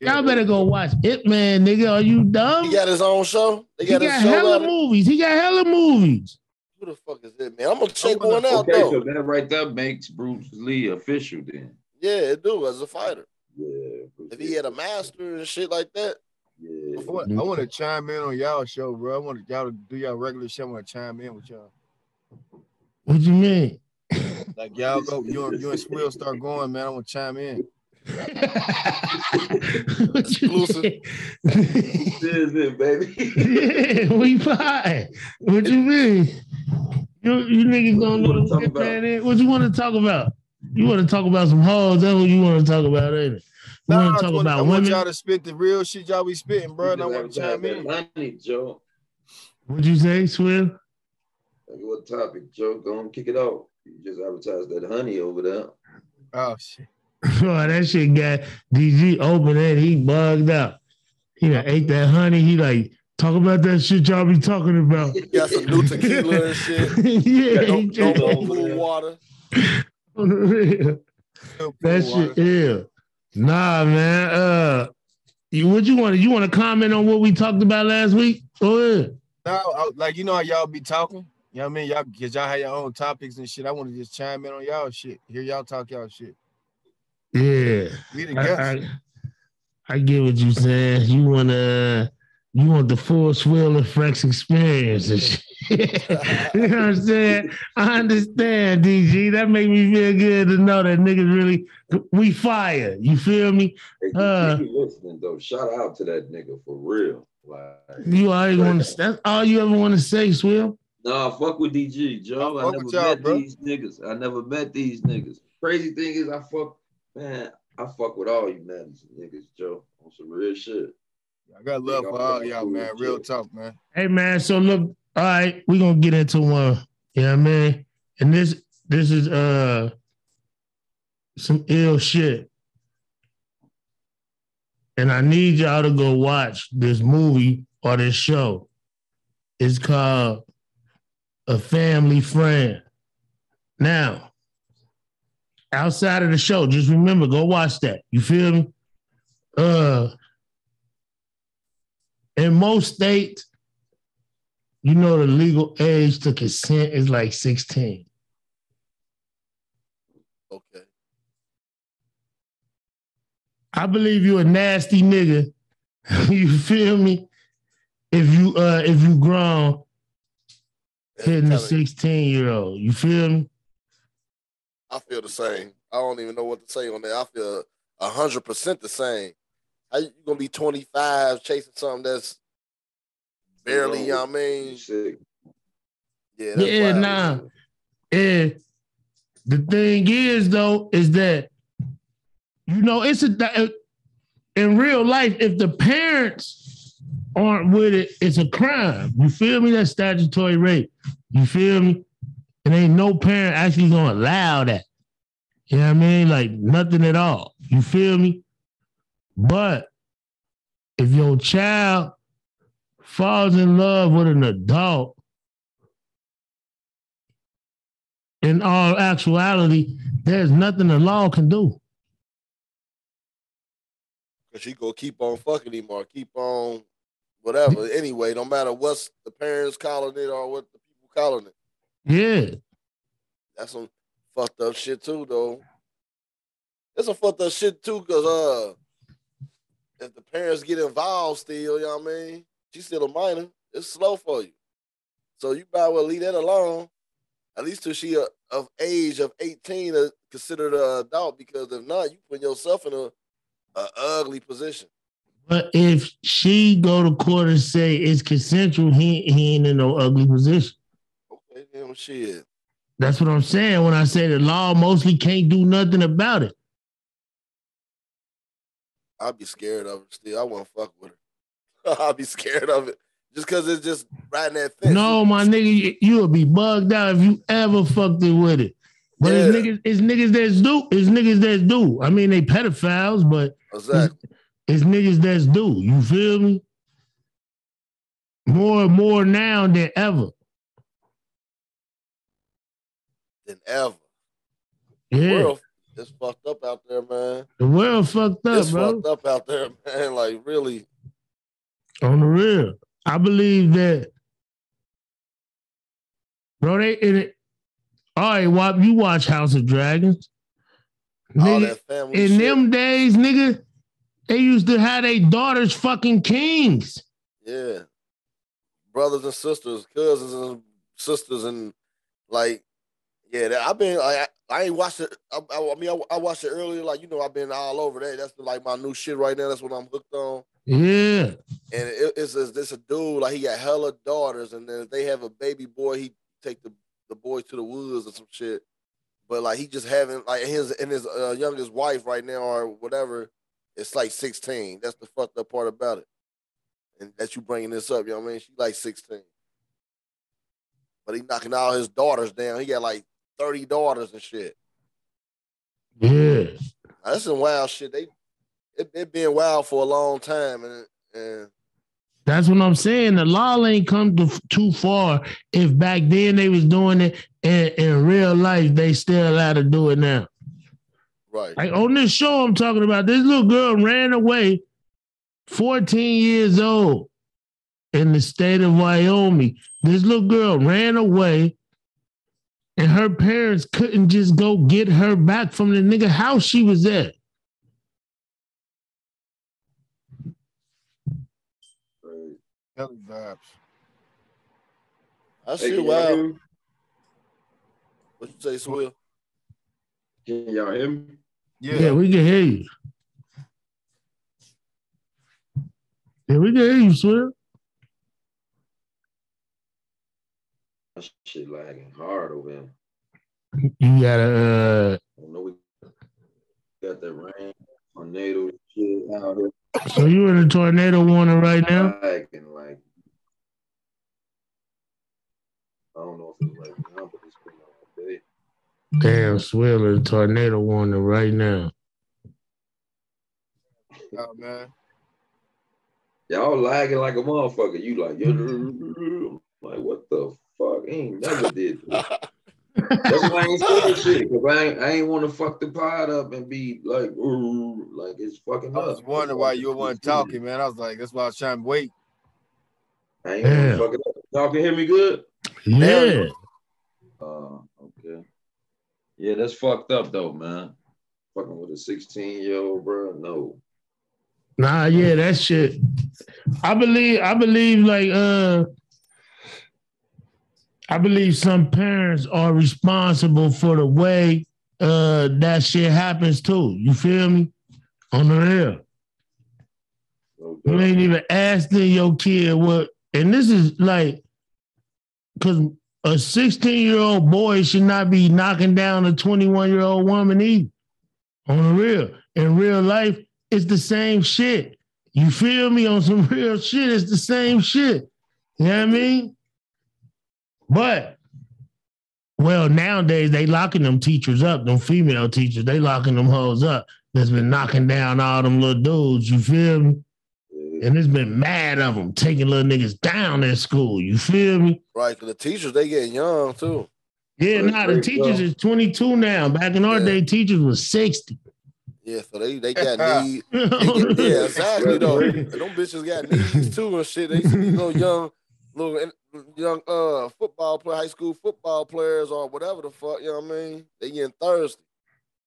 Y'all better go watch Ip Man, nigga. Are you dumb? He got his own show. They He got, got his show. hella out movies. He got hella movies. Who the fuck is it, man? I'm gonna check one out Okay, though. so that right there makes Bruce Lee official then. Yeah, it do as a fighter. Yeah. If he had a master and shit like that, Yeah. I want, I want to chime in on y'all show, bro. I want y'all to do y'all regular show. I want to chime in with y'all. What you mean? Like y'all go, you and you and Swill start going, man. I want to chime in. *laughs* what you mean? This is it, baby. *laughs* yeah, we fine. What you mean? You, you niggas don't know wanna what talk It about? Man is? What you want to talk about? You want to talk about some hoes? That's what you want to talk about, ain't it? You Nah, I want to talk wanna- I about want y'all to spit the real shit y'all be spitting, bro. And I want to chime in. Money, Joe. What'd you say, Swill? Like, what topic, Joe? Go and kick it off. You just advertised that honey over there. Oh shit. *laughs* That shit got DG open and he bugged out. He done ate that honey. He like talk about that shit y'all be talking about. got some new tequila and *laughs* shit. yeah, No, he no just- more cool water. *laughs* on the real. Still That cool shit water. ill. Nah, man. Uh, you what you want to you want to comment on what we talked about last week? Go ahead. No, I- like you know how y'all be talking. You know what I mean? Y'all, cause y'all have your own topics and shit. I want to just chime in on y'all shit. Hear y'all talk y'all shit. Yeah, We the I, guests. I, I get what you're saying. You want to you want the full swill of Frex experience and shit. *laughs* you know what I'm saying? I understand, DG. That make me feel good to know that niggas really we fire. You feel me? Hey, Uh, keep listening though. Shout out to that nigga for real. Like, You always want to. That's all you ever want to say, Swill. Nah, fuck with DG, Joe. I I, never met bro. these niggas. I never met these niggas. Crazy thing is, I fuck, man. I fuck with all you niggas, niggas, Joe, on some real shit. I got love for all y'all, man. Real talk, man. Hey man, so look, All right, we're gonna get into one. You know what I mean? And this this is uh some ill shit. And I need y'all to go watch this movie or this show. It's called A Family Friend. Now, outside of the show, just remember, go watch that. You feel me? Uh in most states, you know the legal age to consent is like 16. Okay. I believe you're a nasty nigga. *laughs* you feel me? If you uh if you grown hitting a 16 year old, you feel me? I feel the same. I don't even know what to say on that. I feel hundred percent the same. How you gonna be 25 chasing something that's barely, you know what I mean? Yeah, Yeah, nah. And the thing is, though, is that you know it's a in real life. If the parents aren't with it, it's a crime. You feel me? That's statutory rape. You feel me? And ain't no parent actually gonna allow that. You know what I mean? Like nothing at all. You feel me? But if your child falls in love with an adult, in all actuality, there's nothing the law can do. Cause she gonna keep on fucking him or keep on whatever. Anyway, no matter what's the parents calling it or what the people calling it. Yeah. That's some fucked up shit too, though. It's some fucked up shit too, cause uh, if the parents get involved still, you know what I mean? She's still a minor. It's slow for you, so you might well leave that alone, at least till she uh, of age of eighteen, uh, considered an adult. Because if not, you put yourself in a, a ugly position. But if she go to court and say it's consensual, he, he ain't in no ugly position. Okay, damn shit. That's what I'm saying when I say the law mostly can't do nothing about it. I'd be scared of it still. I won't fuck with her. *laughs* I'd be scared of it just because it's just riding that fence. No, my nigga, you- you'll be bugged out if you ever fucked it with it. But it's niggas, it's niggas that's do, it's niggas that's do. I mean, they pedophiles, but Exactly. It's niggas that's do. You feel me? More and more now than ever. Than ever. Yeah. World is fucked up out there, man. The world fucked up, It's bro. fucked up out there, *laughs* man. Like really. On the real. I believe that, bro, they in it. All right, Wop, you watch House of Dragons. All Nigga, that family in shit. them days, nigga, they used to have their daughters fucking kings. Yeah. Brothers and sisters, cousins and sisters, and like, yeah, that, I've been, I, I ain't watched it. I, I, I mean, I, I watched it earlier. Like, you know, I've been all over that. That's like my new shit right now. That's what I'm hooked on. Yeah. And it, it's a, it's a dude like he got hella daughters, and then if they have a baby boy, he take the the boys to the woods or some shit. But like he just having like his and his uh, youngest wife right now or whatever, it's like sixteen. That's the fucked up part about it. And that you bringing this up, you know what I mean? She like sixteen, but he knocking all his daughters down. He got like thirty daughters and shit. Yeah. Now, that's some wild shit. They it, it been wild for a long time, and and That's what I'm saying. The law ain't come to, too far. If back then they was doing it in, in real life, they still allowed to do it now. Right. Like on this show I'm talking about, this little girl ran away, 14 years old, in the state of Wyoming. This little girl ran away, and her parents couldn't just go get her back from the nigga house she was at. Kelly vibes. That Hey, shit can y'all wild. What you say, Swill? Can y'all hear me? Yeah, we can hear you. Yeah, we can hear you, Swill. That shit lagging hard over here. You gotta I don't know we got that rain, tornado shit out here. uh so you in a tornado warning right now? Lagging like Damn, Swiller, tornado warning right now. Oh man. Y'all lagging like a motherfucker. You like, yo, I'm like, what the fuck? I ain't never did that. That's why I ain't saying shit. Cause I ain't, I ain't want to fuck the pod up and be like, like it's fucking I up. was wondering why you weren't talking, man. I was like, that's why I was trying to wait. I ain't want Yeah. to up. Y'all can hear me good? Yeah. Uh, okay. Yeah, that's fucked up though, man. Fucking with a 16 year old, bro. No. Nah, yeah, that shit. I believe, I believe like uh I believe some parents are responsible for the way uh that shit happens too. You feel me? On the real. No You ain't even asking your kid what, and this is like, because a 16 year old boy should not be knocking down a 21 year old woman either. On the real. In real life, it's the same shit. You feel me? On some *laughs* real shit, it's the same shit. You know what I mean? But, well, nowadays they locking them teachers up, them female teachers, they locking them hoes up that's been knocking down all them little dudes. You feel me? And it's been mad of them taking little niggas down at school. You feel me? Right, because the teachers they getting young too. Yeah, That's nah, the teachers bro. is 22 now. Back in our Yeah. day, teachers was 60. Yeah, so they they got *laughs* need. *laughs* They get, yeah, exactly. Though And them bitches got knees too and shit. They to be young, little young uh football play, high school football players or whatever the fuck. You know what I mean? They getting thirsty.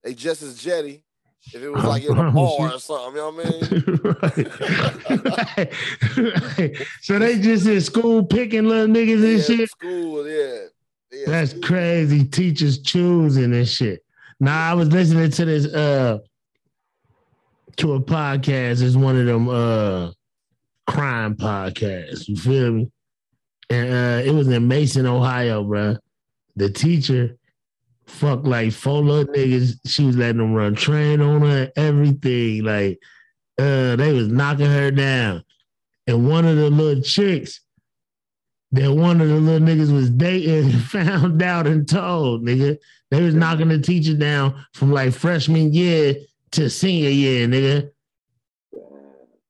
They just as jetty. If it was like in a *laughs* bar or something, you know what I mean? right. *laughs* right. So they just in school picking little niggas and shit. school, yeah. yeah That's school. crazy. Teachers choosing this shit. Nah, I was listening to this uh to a podcast. It's one of them uh crime podcasts. You feel me? And uh it was in Mason, Ohio, bruh. The teacher fucked like four little niggas. She was letting them run train on her, everything. Like uh they was knocking her down. And one of the little chicks that one of the little niggas was dating *laughs* found out and told, nigga. They was knocking the teacher down from like freshman year to senior year, nigga.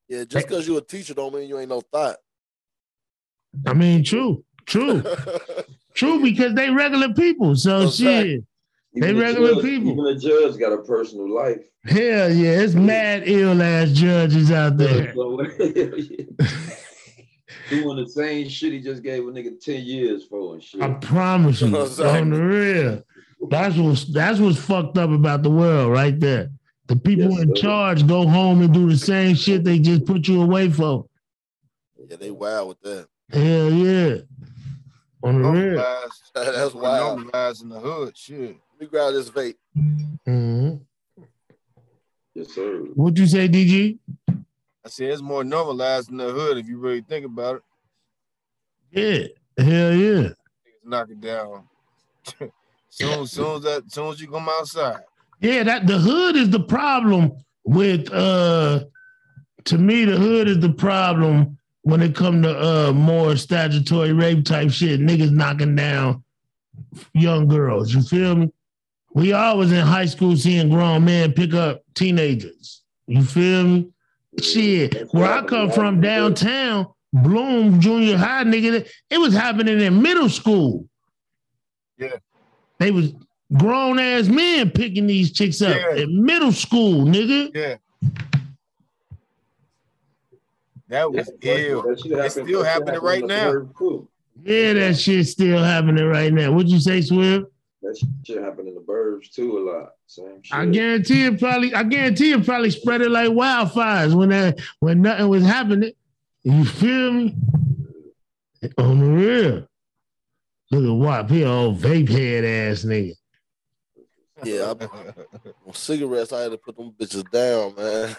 Yeah, just because you a teacher don't mean you ain't no thought. I mean, true, true, *laughs* true, because they regular people. So Exactly. shit. They Even the regular judge- people. Even the judge got a personal life. Hell yeah, it's mad ill ass judges out there. *laughs* Doing the same shit he just gave a nigga 10 years for and shit. I promise you, *laughs* Exactly. on the real. That's what's that's what's fucked up about the world right there. The people Yes, in sir. charge go home and do the same shit they just put you away for. yeah, they wild with that. Hell yeah. On the real. Normalized. *laughs* That's wild. Normalized in the hood. Shit. Let me grab this vape. hmm Yes, sir. What'd you say, DG? I said it's more normalized in the hood if you really think about it. Yeah. Hell yeah. Niggas knock it down. *laughs* soon, soon as that, soon as you come outside. Yeah, that the hood is the problem with uh to me the hood is the problem when it come to uh more statutory rape type shit, niggas knocking down young girls. You feel me? We always in high school seeing grown men pick up teenagers. You feel me? Shit, where I come from downtown, Bloom Junior High, nigga, it was happening in middle school. Yeah. They was grown ass men picking these chicks up Yeah. in middle school, nigga. Yeah. That was Yeah, ill. that It's still happening right now. Yeah, that shit's still happening right now. What'd you say, Swift? That shit happened in the burbs too a lot. Same shit. I guarantee it probably. I guarantee it probably spread it like wildfires when that when nothing was happening. You feel me? On the real. Look at what he old vape head ass nigga. Yeah, I, on cigarettes, I had to put them bitches down, man.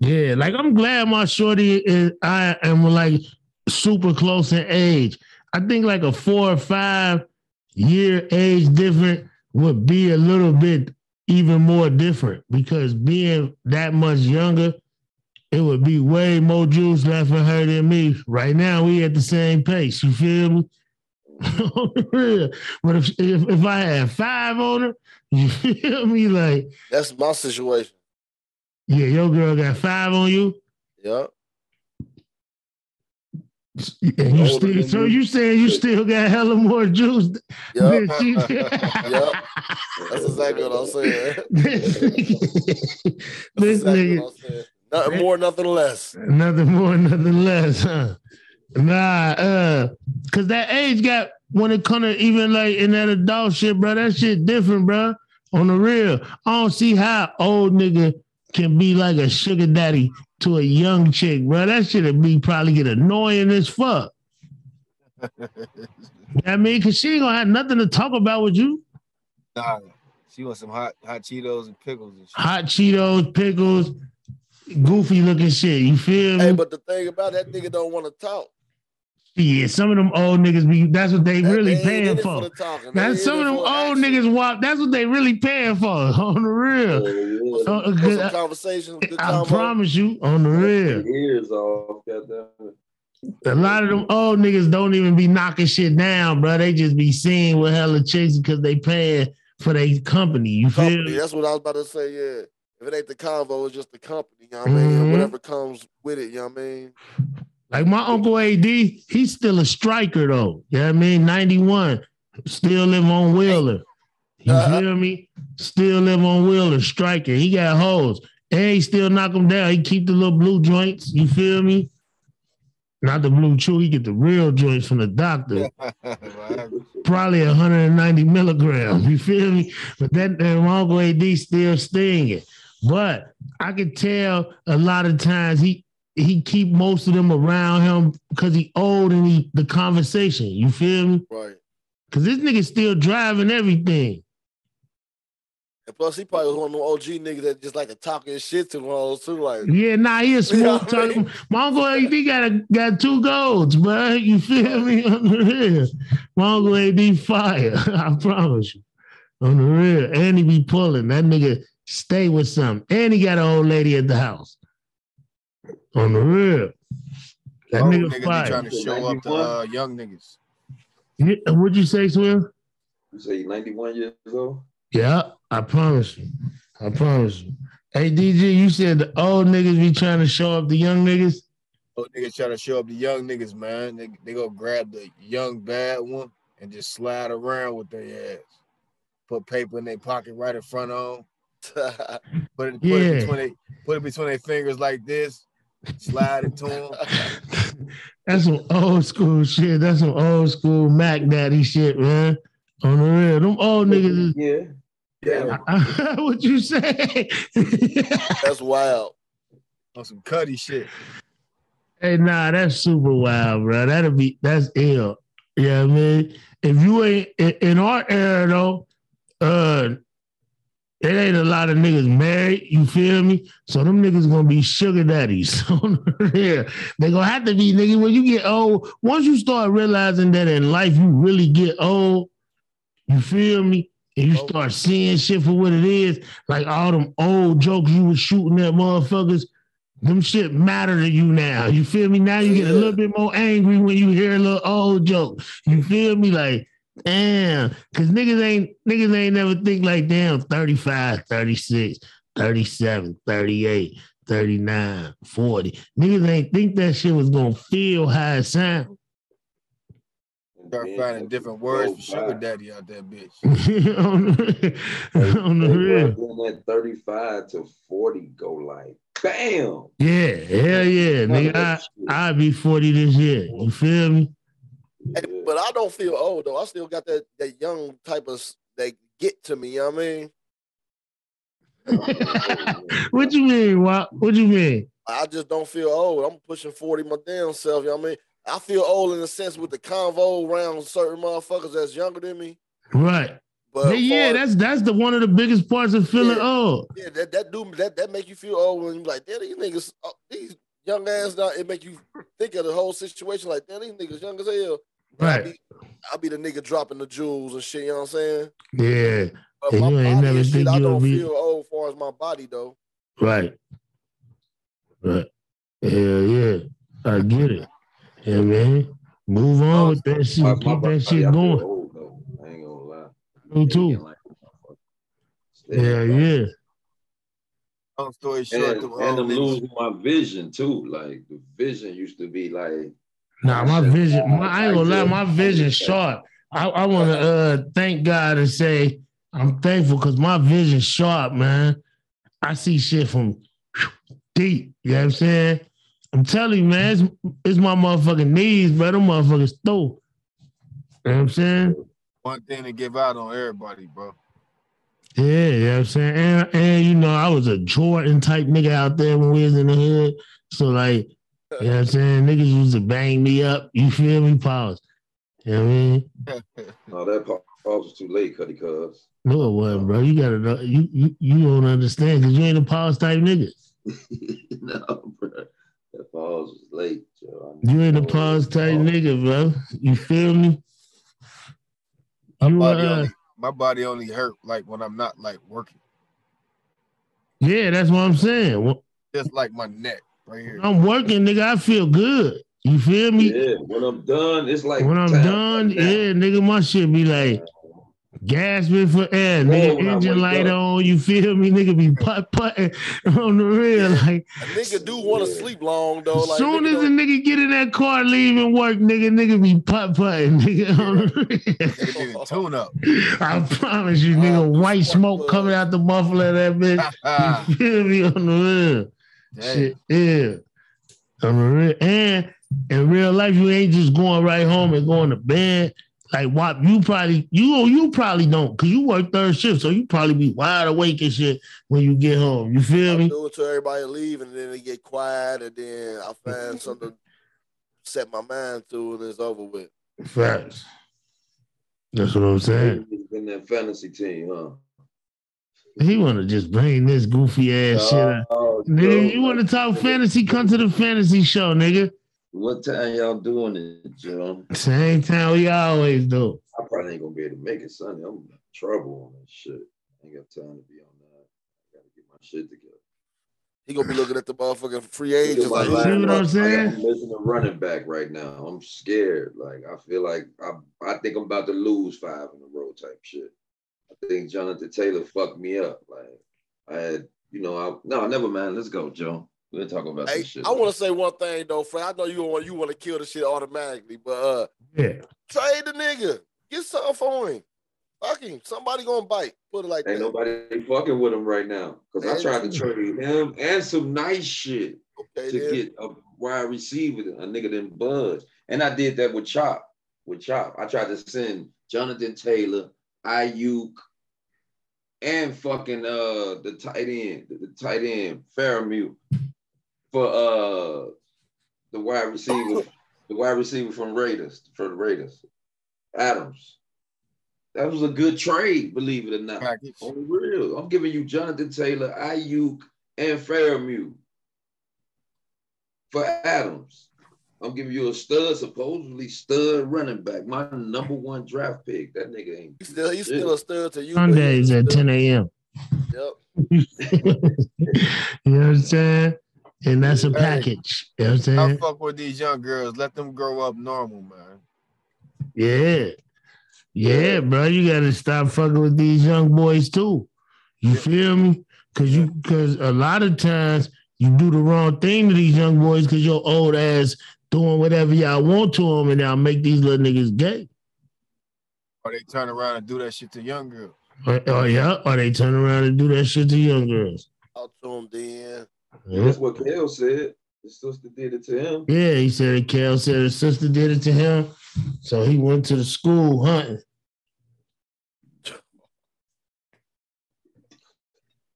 Yeah, like I'm glad my shorty is. I am like super close in age. I think like a four or five year age different would be a little bit even more different because being that much younger, it would be way more juice left in her than me. Right now, we at the same pace. You feel me? *laughs* But if, if if I had five on her, *laughs* you feel me? Like, That's my situation. Yeah, your girl got five on you, Yep. and you still so you. saying you still got hella more juice than she *laughs* Yep. That's exactly what I'm saying. *laughs* this That's exactly nigga, what I'm saying. Nothing more, nothing less. nothing more, nothing less, huh? Nah, uh, cause that age gap when it come to even like in that adult shit, bro, that shit different, bro. On the real, I don't see how old nigga can be like a sugar daddy to a young chick, bro. That shit'd be probably get annoying as fuck. *laughs* I mean, cause she ain't gonna have nothing to talk about with you. Nah, she wants some hot hot Cheetos and pickles and shit. Hot Cheetos, pickles, goofy looking shit. You feel me? Hey, but the thing about that nigga don't want to talk. Yeah, some of them old niggas be that's what they That- really they paying for. the That's some of them old action. niggas walk. That's what they really paying for *laughs* on the real. Yeah, Uh, uh, good- conversations, good I promise you, on the real. Off. A lot of them old niggas don't even be knocking shit down, bro. They just be seeing with hella chicks because they paying for their company. You feel company. me? That's what I was about to say. Yeah, if it ain't the convo, it's just the company. You know what I mean? Mhm. Whatever comes with it. You know what I mean? Like my uncle AD, he's still a striker though. You know what I mean? 91. Still live on Wheeler. You Uh-huh. feel me? Still live on Wheeler, striker. He got holes. And he still knock them down. He keep the little blue joints. You feel me? Not the BlueChew. He get the real joints from the doctor. *laughs* Probably 190 milligrams. You feel me? But that, that my uncle AD still stinging. But I could tell a lot of times he he keep most of them around him because he old and he the conversation. You feel me? Right. Cause this nigga still driving everything. And plus, he probably was one of them OG niggas that just like to talk his shit to all too. Like, Yeah, nah, he *laughs* You know smooth I talking. My uncle AD got a, got two golds, bro. You feel me? *laughs* On the real. My uncle AD fire. *laughs* I promise you. On the real. And he be pulling. That nigga stay with something. And he got an old lady at the house. On the real. That Old nigga, niggas be fire. trying to show up to uh, young niggas. Yeah, what'd you say, Swim? You say you 91 years old? Yeah, I promise you. I promise you. Hey, DG, you said the old niggas be trying to show up the young niggas. Old niggas trying to show up the young niggas, man. They, they go grab the young bad one and just slide around with their ass. Put paper in their pocket right in front of them. *laughs* Put it, put it between they, put it between their fingers like this. Slide it to them. That's some old school shit. That's some old school Mac Daddy shit, man. On the real, them old niggas is. Yeah. Yeah. *laughs* what you say? *laughs* that's wild. On some cutty shit. hey, nah, that's super wild, bro. That'll be that's ill. Yeah, I mean, if you ain't in, in our era though, uh, it ain't a lot of niggas married. You feel me? So them niggas gonna be sugar daddies. *laughs* Real. They gonna have to be niggas when you get old. Once you start realizing that in life you really get old, you feel me? And you start seeing shit for what it is, like all them old jokes you was shooting at motherfuckers, them shit matter to you now. You feel me? Now you get a little bit more angry when you hear a little old joke. You feel me? Like, damn, cause niggas ain't niggas ain't never think like damn 35, 36, 37, 38, 39, 40. Niggas ain't think that shit was gonna feel how it sound. Start finding different words for sugar daddy out there, bitch. *laughs* on the, *laughs* on the They real. run that 35 to 40 go like bam. Yeah, hell yeah. Nigga, I, I'll be 40 this year. You feel me? Hey, but I don't feel old though. I still got that that young type of s- that get to me. You know what I mean? *laughs* What you mean? What, what you mean? I just don't feel old. I'm pushing 40 my damn self. You know what I mean? I feel old in the sense with the convo around certain motherfuckers that's younger than me. Right. But yeah, far- that's that's the one of the biggest parts of feeling old. Yeah, that that do that that make you feel old when you like, damn, these niggas, uh, these young ass now, it make you think of the whole situation like, damn, these niggas young as hell. And I Right. be, I be the nigga dropping the jewels and shit. You know what I'm saying? Yeah. But And my you ain't body never and shit, I don't be feel old as far as my body though. right. Right. Yeah, yeah. I get it. Yeah, man. Move on oh, with that shit. My- Keep that body, shit I going. old. I ain't gonna lie. Me too. Like a motherfucker. Steady Yeah, yeah. Long story short, And, them, and I'm losing my vision too. Like the vision used to be like Nah, my vision, my, I ain't gonna lie, my vision sharp. I, I wanna uh thank God and say I'm thankful because my vision sharp, man. I see shit from deep. You know what I'm saying? I'm telling you, man, it's, it's my motherfucking knees, bro. Them motherfuckers stole. You know what I'm saying? one thing to give out on everybody, bro. Yeah, you know what I'm saying? And, and you know, I was a Jordan type nigga out there when we was in the hood. So like, you know what I'm saying? Niggas used to bang me up. You feel me? Pause. You know what I mean? *laughs* no, that pause was too late, Cuddy cuz. No, it wasn't, bro. You gotta know. You you, you don't understand because you ain't a pause type nigga. *laughs* no, bro. That pause was late, Joe. You ain't a pause type nigga, bro. You feel me? My You, body, uh, only, my body only hurt like when I'm not like working, yeah, that's what I'm saying. When just like my neck right here. I'm working, nigga, I feel good. You feel me? Yeah, when I'm done, it's like when I'm done, right now. yeah, nigga, my shit be like gasping for air, Yeah, nigga, when engine light up. on. You feel me, nigga? Be putt putting *laughs* on the real, like. A nigga do want to Yeah. sleep long though. As Like soon nigga as a don't- nigga get in that car leaving work, nigga, nigga be putt putting, nigga. On the real. Nigga did a tune up. *laughs* I promise you, nigga, Oh, white smoke bud. coming out the muffler of that bitch. You *laughs* feel me on the real? Damn. Shit, yeah. On the real. And in real life, you ain't just going right home and going to bed. Like what you probably you you probably don't because you work third shift, so you probably be wide awake and shit when you get home. You feel I me? do it till everybody leave, and then they get quiet, and then I find something to set my mind to, and it's over with. Facts. That's what I'm saying. in that fantasy team, huh? He want to just bring this goofy ass shit up. Oh, oh, Nigga, Joe, you oh, want to oh, talk fantasy? Come to the fantasy show, nigga. What time y'all doing it, Joe? Same time we always do. I probably ain't gonna be able to make it Sunday. I'm in trouble on that shit. I ain't got time to be on that. I gotta get my shit together. He gonna be looking at the motherfucking free Look agents like, You see who's what. I'm saying? I'm missing a running back right now. I'm scared. Like I feel like I, I think I'm about to lose five in a row type shit. I think Jonathan Taylor fucked me up. Like I had, you know, I no, never mind. Let's go, Joe. We'll talk about Hey, this shit. I want to say one thing though, Fred. I know you want you want to kill the shit automatically, but uh, Yeah. trade the nigga, get something for him. Fuck him. Somebody gonna bite. Put it like Ain't that. nobody fucking with him right now. Because I tried to trade him and some nice shit Okay, to then. get a wide receiver, a nigga didn't budge. And I did that with Chop. With Chop. I tried to send Jonathan Taylor, Aiyuk, and fucking uh the tight end, the, the tight end, Freiermuth for uh the wide receiver, the wide receiver from Raiders, for the Raiders. Adams. That was a good trade, believe it or not. Package. On real. I'm giving you Jonathan Taylor, Aiyuk, and Freiermuth for Adams. I'm giving you a stud, supposedly stud running back. My number one draft pick. That nigga ain't. He's still he's still a stud to you. but he's Sundays at 10 a.m. Yep. *laughs* you know what I'm saying? And that's a package. You know what I'm saying? I saying? fuck with these young girls. Let them grow up normal, man. Yeah. Yeah, bro. You gotta stop fucking with these young boys too. You feel me? Cause you cause a lot of times you do the wrong thing to these young boys because your old ass doing whatever y'all want to them and y'all make these little niggas gay. Or they turn around and do that shit to young girls. Or, or yeah, or they turn around and do that shit to young girls. Out to him then. Yeah. That's what Kale said. His sister did it to him. Yeah, he said Kel said his sister did it to him. So he went to the school hunting.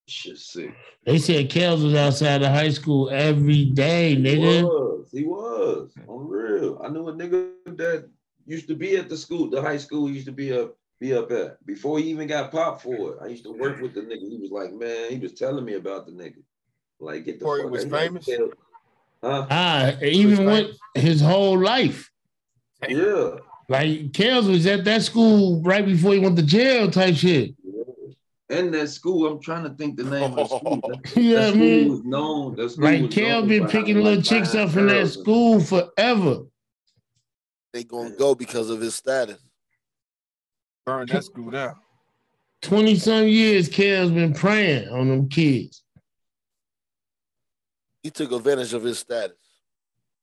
Shit sick. They said Kels was outside of high school every day, nigga. He nigga. was. He was. On real. I knew a nigga that used to be at the school, the high school he used to be up, be up at. Before he even got popped for it. I used to work with the nigga. He was like, man, he was telling me about the nigga. Like, get the Before he was out. Like, famous? Kale- Huh? Ah, even went his whole life. Yeah. Like Kels was at that school right before he went to jail type shit. And that school, I'm trying to think the name of the school. *laughs* That, You know that what school was known. That school Like Kel been picking little like, chicks up from that school forever. they gonna go because of his status. Burn that school down. 20 some years, Kel's been praying on them kids. He took advantage of his status.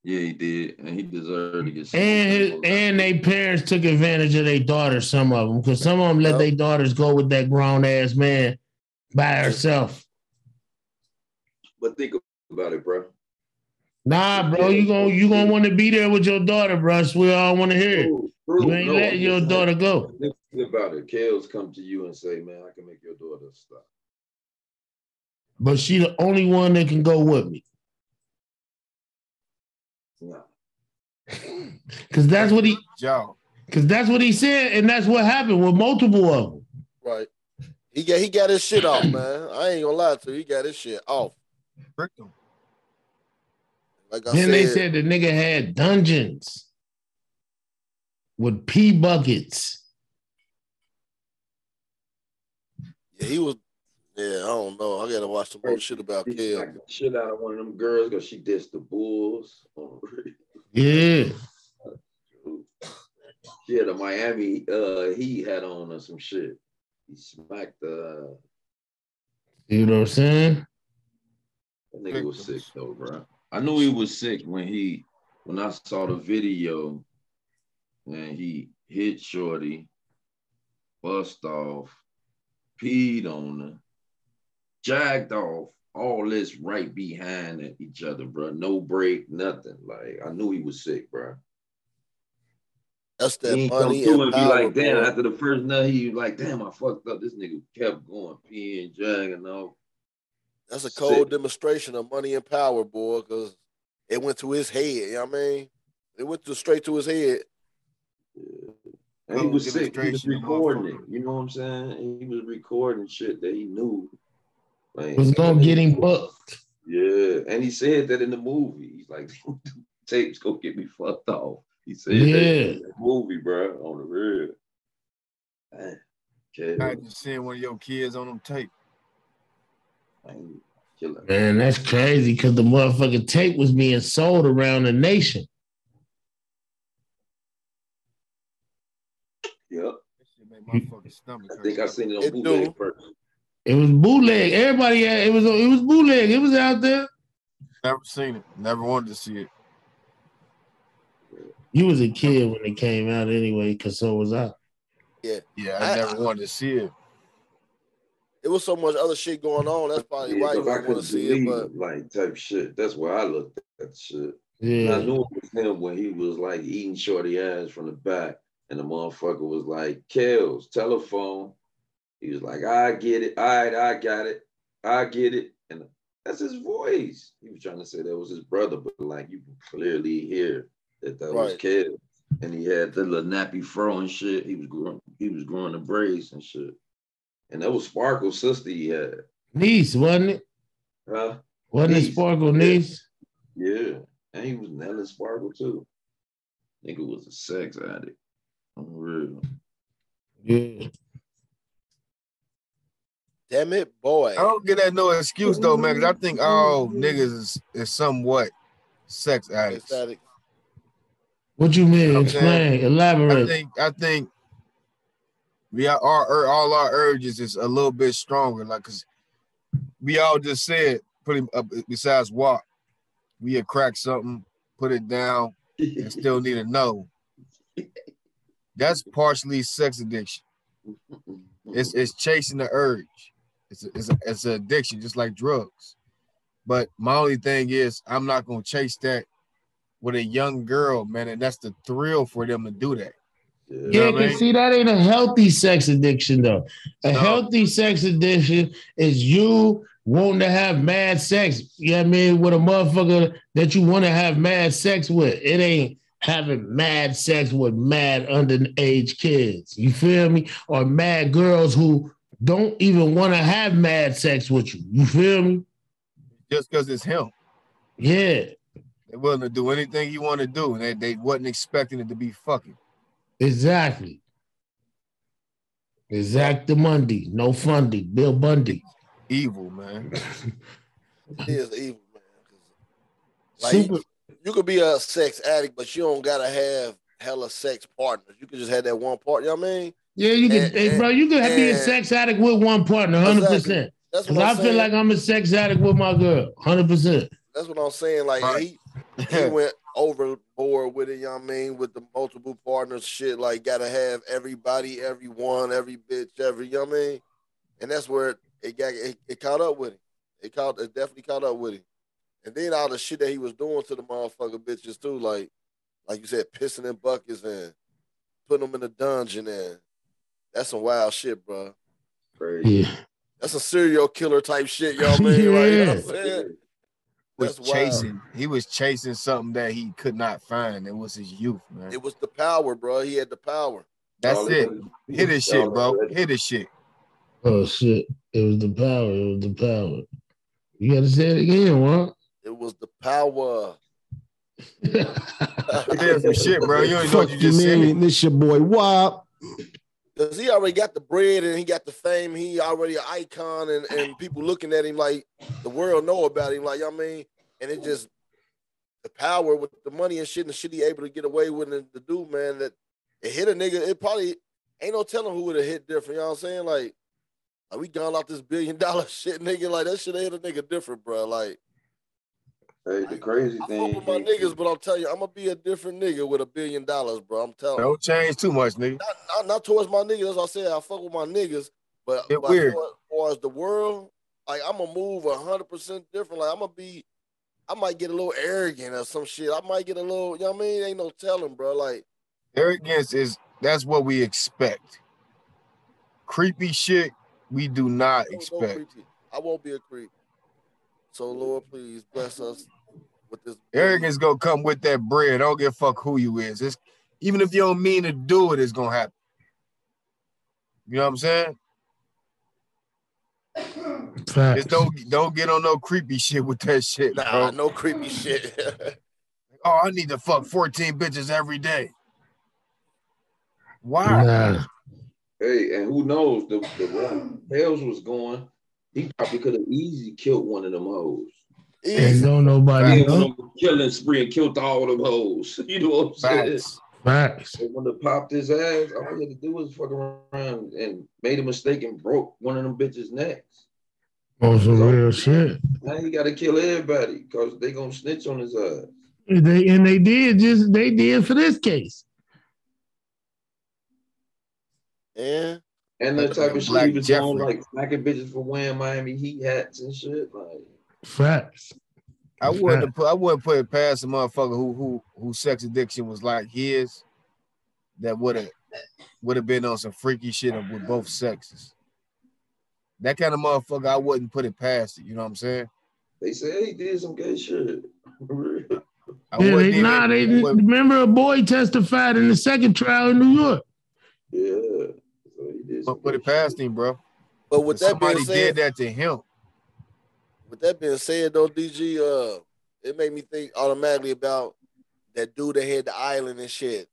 Yeah, he did, and he deserved to get. And his, and they parents took advantage of their daughters, some of them, because some of them let Yep. their daughters go with that grown ass man by herself. But think about it, bro. Nah, bro, you gonna you gonna want to be there with your daughter, bro. That's what I want to hear. True, true. You ain't No, letting your daughter go. saying, Think about it. Kels come to you and say, "Man, I can make your daughter stop." But she the only one that can go with me. Cause that's what he Joe. cause that's what he said, and that's what happened with multiple of them. Right. He got he got his shit off, man. I ain't gonna lie to you. He got his shit off. Tricked him. Like I Then said, they said the nigga had dungeons with pee buckets. yeah, he was. Yeah, I don't know. I gotta watch some more shit about He Kel. smacked the shit out of one of them girls because she dissed the Bulls. *laughs* Oh, Yeah. She had a Miami uh Heat had on or some shit. He smacked the You know what I'm saying? that nigga was sick though, bro. I knew he was sick when he when I saw the video and he hit Shorty, bust off, peed on her, jagged off, all this right behind each other, bro. No break, nothing. Like I knew he was sick, bro. That's that he ain't come money through and and be power. like, damn, boy. after the first nut, he was like, damn, I fucked up. This nigga kept going, peeing, dragging off. That's a Sick. cold demonstration of money and power, boy, because it went to his head. You know what I mean? It went to straight to his head. And he was sick. He was recording it. You know what I'm saying? And he was recording shit that he knew. Like, Was gonna get him booked. Yeah. And he said that in the movie. He's like, *laughs* tapes gonna get me fucked off. He said that Yeah. in the movie, bro, on the real. Man, okay. I just seeing one of your kids on them tape. Man, killing. Man, that's crazy because the motherfucking tape was being sold around the nation. Yep. That shit make my fucking stomach I hurt. think I seen it on It bootleg first. It was bootleg. Everybody had it was it was bootleg. It was out there. Never seen it. Never wanted to see it. You was a kid when it came out anyway, because so was I. Yeah, I, I- never wanted to see it. It was so much other shit going on. That's probably Yeah, why you because I didn't want couldn't to see it. But like type shit. That's why I looked at the shit. And I knew it was him when he was like eating shorty ass from the back, and the motherfucker was like, "Kels, telephone." He was like, "I get it. All right, I got it. I get it." And that's his voice. He was trying to say that was his brother, but like you can clearly hear that that was Right. Kels. And he had the little nappy fro and shit. He was growing. He was growing the braids and shit. And that was Sparkle's sister he had. Niece, wasn't it? Huh? Wasn't it Niece. Sparkle Yeah. niece? Yeah, and he was nailing Sparkle too. Nigga was a sex addict. The real. Yeah. Damn it, boy. I don't get that no excuse though, man, because I think all niggas is, is somewhat sex addicts. Ecstatic. What you mean? I'm Explain. saying- I Elaborate. think I think we are our all our urges is a little bit stronger, like because we all just said pretty uh, besides walk, we had cracked something, put it down, and still need to know. That's partially sex addiction. It's it's chasing the urge. It's a, it's a, it's an addiction, just like drugs. But my only thing is, I'm not gonna chase that with a young girl, man, and that's the thrill for them to do that. Yeah, know what I because mean? see, that ain't a healthy sex addiction, though. A No. healthy sex addiction is you wanting to have mad sex. You know what I mean? With a motherfucker that you want to have mad sex with. It ain't having mad sex with mad underage kids. You feel me? Or mad girls who don't even want to have mad sex with you. You feel me? Just because it's him, Yeah, they're willing to do anything you want to do, and they, they wasn't expecting it to be fucking. exactly. Exactly. Monday, no Fundy, Bill Bundy. Evil, man. *laughs* It is evil, man. Like Super. you could be a sex addict, but you don't gotta have hella sex partners. You could just have that one part. You know what I mean? Yeah, you can, And- hey, bro. You can be a eh. sex addict with one partner, hundred Exactly. percent. That's what I I'm feel like I'm a sex addict with my girl, hundred percent. That's what I'm saying. Like Right. he *laughs* he went overboard with it, you know what I mean, with the multiple partners shit. Like gotta have everybody, everyone, every bitch, every you know what I mean? And that's where it got it, it caught up with him. It caught it definitely caught up with him. And then all the shit that he was doing to the motherfucker bitches too, like like you said, pissing in buckets and putting them in a dungeon and that's some wild shit, bro. Crazy. Yeah, That's a serial killer type shit, y'all mean? Like, you know what I'm saying? was That's wild. chasing. He was chasing something that he could not find. It was his youth, man. It was the power, bro. He had the power. That's Y'all it. already- Hit his shit, bro. already- Hit his shit. Oh shit! It was the power. It was the power. You gotta say it again, what? It was the power. *laughs* Damn some shit, bro. You ain't know what you you, just said. man. This your boy Wop. Cause he already got the bread and he got the fame. He already an icon and, and people looking at him like the world know about him. Like, you know I mean? And it just the power with the money and shit and the shit he able to get away with and the dude, man, that it hit a nigga. It probably ain't no telling who would have hit different. You know what I'm saying? Like, like we gone off this billion dollar *laughs* shit, nigga. Like that shit hit a nigga different, bro. Like Hey, the crazy I thing. fuck with my niggas, but I'm telling you, I'm gonna be a different nigga with a billion dollars, bro. I'm telling you. Don't change too much, nigga. not, not, not towards my niggas. As I said, I fuck with my niggas, but, but weird. As far as the world, like I'm gonna move hundred percent different. Like I'm gonna be, I might get a little arrogant or some shit. I might get a little, you know what I mean? Ain't no telling, bro. Like Arrogance is that's what we expect. Creepy shit, we do not no- no expect. I won't be a creep. So Lord, please bless us with this. Arrogance gonna come with that bread. I don't give a fuck who you is. It's even if you don't mean to do it, it's gonna happen. You know what I'm saying? Just don't don't get on no creepy shit with that shit, Nah, bro. no creepy shit. *laughs* Oh, I need to fuck 14 bitches every day. Why? Nah. Hey, and who knows the the way Kels was going, he probably could have easily killed one of them hoes. And Easy. don't nobody He know. killing spree and killed all them hoes. *laughs* You know what I'm saying? Facts. Facts. And when they popped his ass, all he had to do was fuck around and made a mistake and broke one of them bitches' necks. Oh, on some real shit. Now he got to kill everybody because they gonna snitch on his ass. They and they did just they did for this case. Yeah. And the type of shit he was on, like smacking bitches for wearing Miami Heat hats and shit. Like, Facts. I wouldn't put I wouldn't put it past a motherfucker who who whose sex addiction was like his that would have would have been on some freaky shit with both sexes. That kind of motherfucker, I wouldn't put it past it. You know what I'm saying? they say he did some gay shit. *laughs* I Yeah, wouldn't they, nah, they wouldn't- remember a boy testified in the second trial in New York. yeah. So he did some put it past him, bro. But with that Somebody being said, did that to him. With that being said, though, DG, uh, it made me think automatically about that dude that had the island and shit,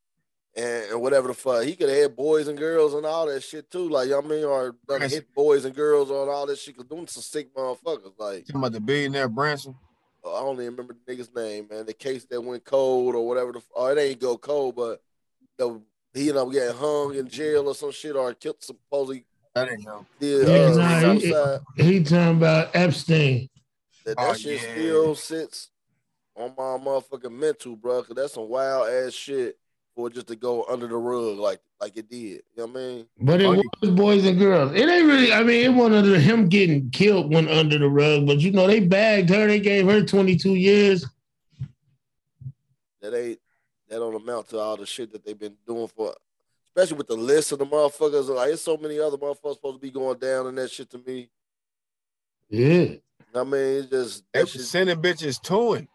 and, and whatever the fuck. He could have had boys and girls and all that shit too, like you know what I mean, or done hit boys and girls on all that shit. Cause doing some sick motherfuckers. Like Talking about the billionaire Branson. I don't even remember the nigga's name, man. The case that went cold or whatever the. Oh, it ain't go cold, but the he ended up getting hung in jail or some shit or killed supposedly That ain't him. did Yeah, uh, nah, he- He talking about Epstein. That, that Oh, shit yeah. still sits on my motherfucking mental, bro. Cause that's some wild ass shit for just to go under the rug like like it did. You know what I mean? But it Oh, was boys and girls. It ain't really, I mean, it wasn't under him getting killed went under the rug, but you know, they bagged her, they gave her 22 years. That ain't that don't amount to all the shit that they've been doing for especially with the list of the motherfuckers. Like there's so many other motherfuckers supposed to be going down and that shit to me. Yeah. I mean, it's just They that shit, sending bitches to him.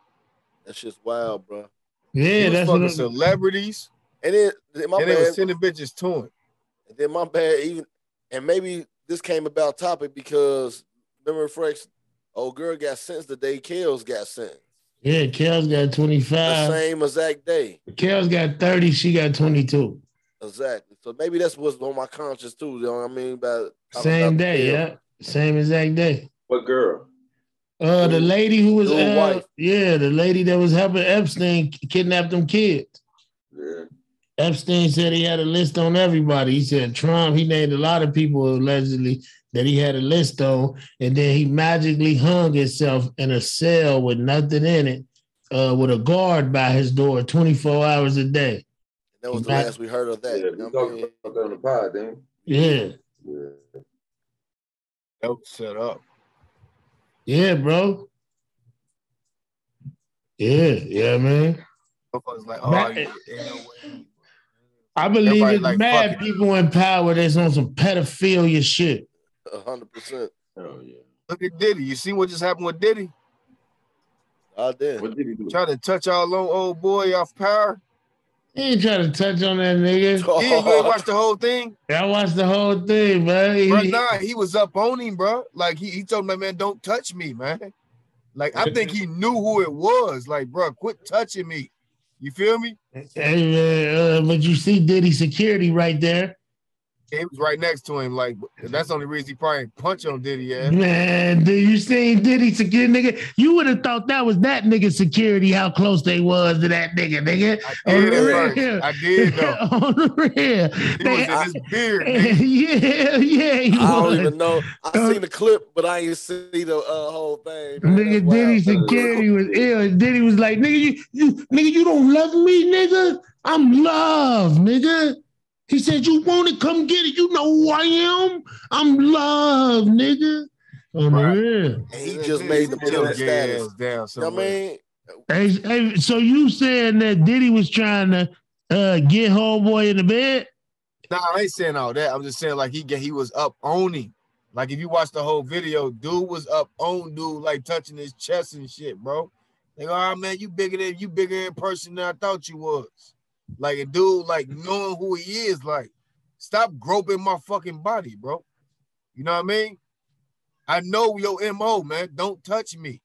that shit's wild, bro. Yeah, he was that's fucking what celebrities, And then then my and they was bad, sending bitches to him. and then my bad even and maybe this came about topic because remember Frex, old girl got sentenced the day Kels got sentenced. yeah, Kel's got The 25. same exact day. Kel's got 30, she got 22. Exactly. So maybe that's what's on my conscience too. You know what I mean? About Same about day, yeah. Same exact day. What girl? Uh, the lady who was, uh, wife. yeah, the lady that was helping Epstein kidnap them kids. Yeah. Epstein said he had a list on everybody. He said Trump, he named a lot of people allegedly that he had a list on, and then he magically hung himself in a cell with nothing in it, uh, with a guard by his door 24 hours a day. That was the Not- last we heard of that. Yeah, you we know what talked about that on the pod, then. Yeah, Yeah. That was set up. yeah, bro. Yeah, yeah, man. Motherfuckers like, oh, That- yeah, no way. I believe Everybody it's like, mad fuck it. people in power that's on some pedophilia shit. A hundred percent. Oh yeah. Look at Diddy. You see what just happened with Diddy? I did. What did he do? Trying to touch our little old boy off power. He ain't trying to touch on that nigga. *laughs* He ain't really watched the whole thing. Yeah, I watched the whole thing, man. He- Bro, nah, he was up on him, bro. Like he, he told my man, don't touch me, man. Like I think he knew who it was. Like, bro, quit touching me. You feel me? Hey man, uh, but you see Diddy security right there. He was right next to him. Like that's the only reason he probably ain't punch on Diddy. Yeah. Man, do you see Diddy security nigga? You would have thought that was that nigga security, how close they was to that nigga, nigga. I On did the at first. real. I did though. *laughs* On the real. He They- was in his beard. nigga. *laughs* yeah, yeah, he I don't even know. I seen the clip, but I ain't see the uh, whole thing. man. Nigga, That's Diddy wild. security was ill. Diddy was like, nigga, you, you, nigga, you don't love me, nigga. I'm love, nigga. He said, you want it, come get it. You know who I am. I'm love, nigga. On the Right. real. And he just made them Sit kill that status. down You know I mean? Hey, hey, so you saying that Diddy was trying to uh, get homeboy in the bed? No, I ain't saying all that. I'm just saying like he get he was up on him. Like if you watch the whole video, dude was up on dude, like touching his chest and shit, bro. Like, oh man, you bigger than you bigger in person than I thought you was. Like a dude, like knowing who he is, like stop groping my fucking body, bro. You know what I mean? I know your MO, man. Don't touch me.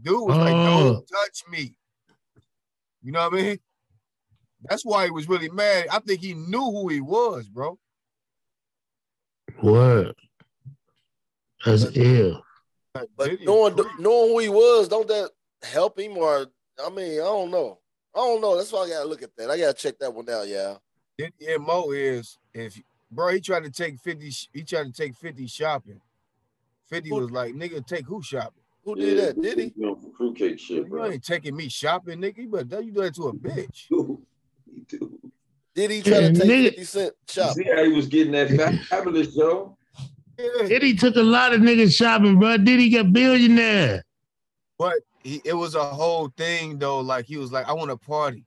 Dude was like, Oh. don't touch me. You know what I mean? That's why he was really mad. I think he knew who he was, bro. What? That's ill. But knowing knowing who he was, don't that help him? Or I mean, I don't know. I don't know. That's why I gotta look at that. I gotta check that one out. Yeah. Diddy MO is if bro, he tried to take 50, he tried to take 50 shopping. 50 Who- was like, nigga, take who shopping? Who did that? Did he? You know, for fruitcake shit, You bro. ain't taking me shopping, nigga. But better you do that to a bitch. *laughs* He do. Did he try to take nigga. 50 cent You shop? see how he was getting that fa- *laughs* Fabolous, Joe? Yeah. Diddy took a lot of niggas shopping, bro. Diddy got billionaire. But he, it was a whole thing though. Like he was like, I want to party.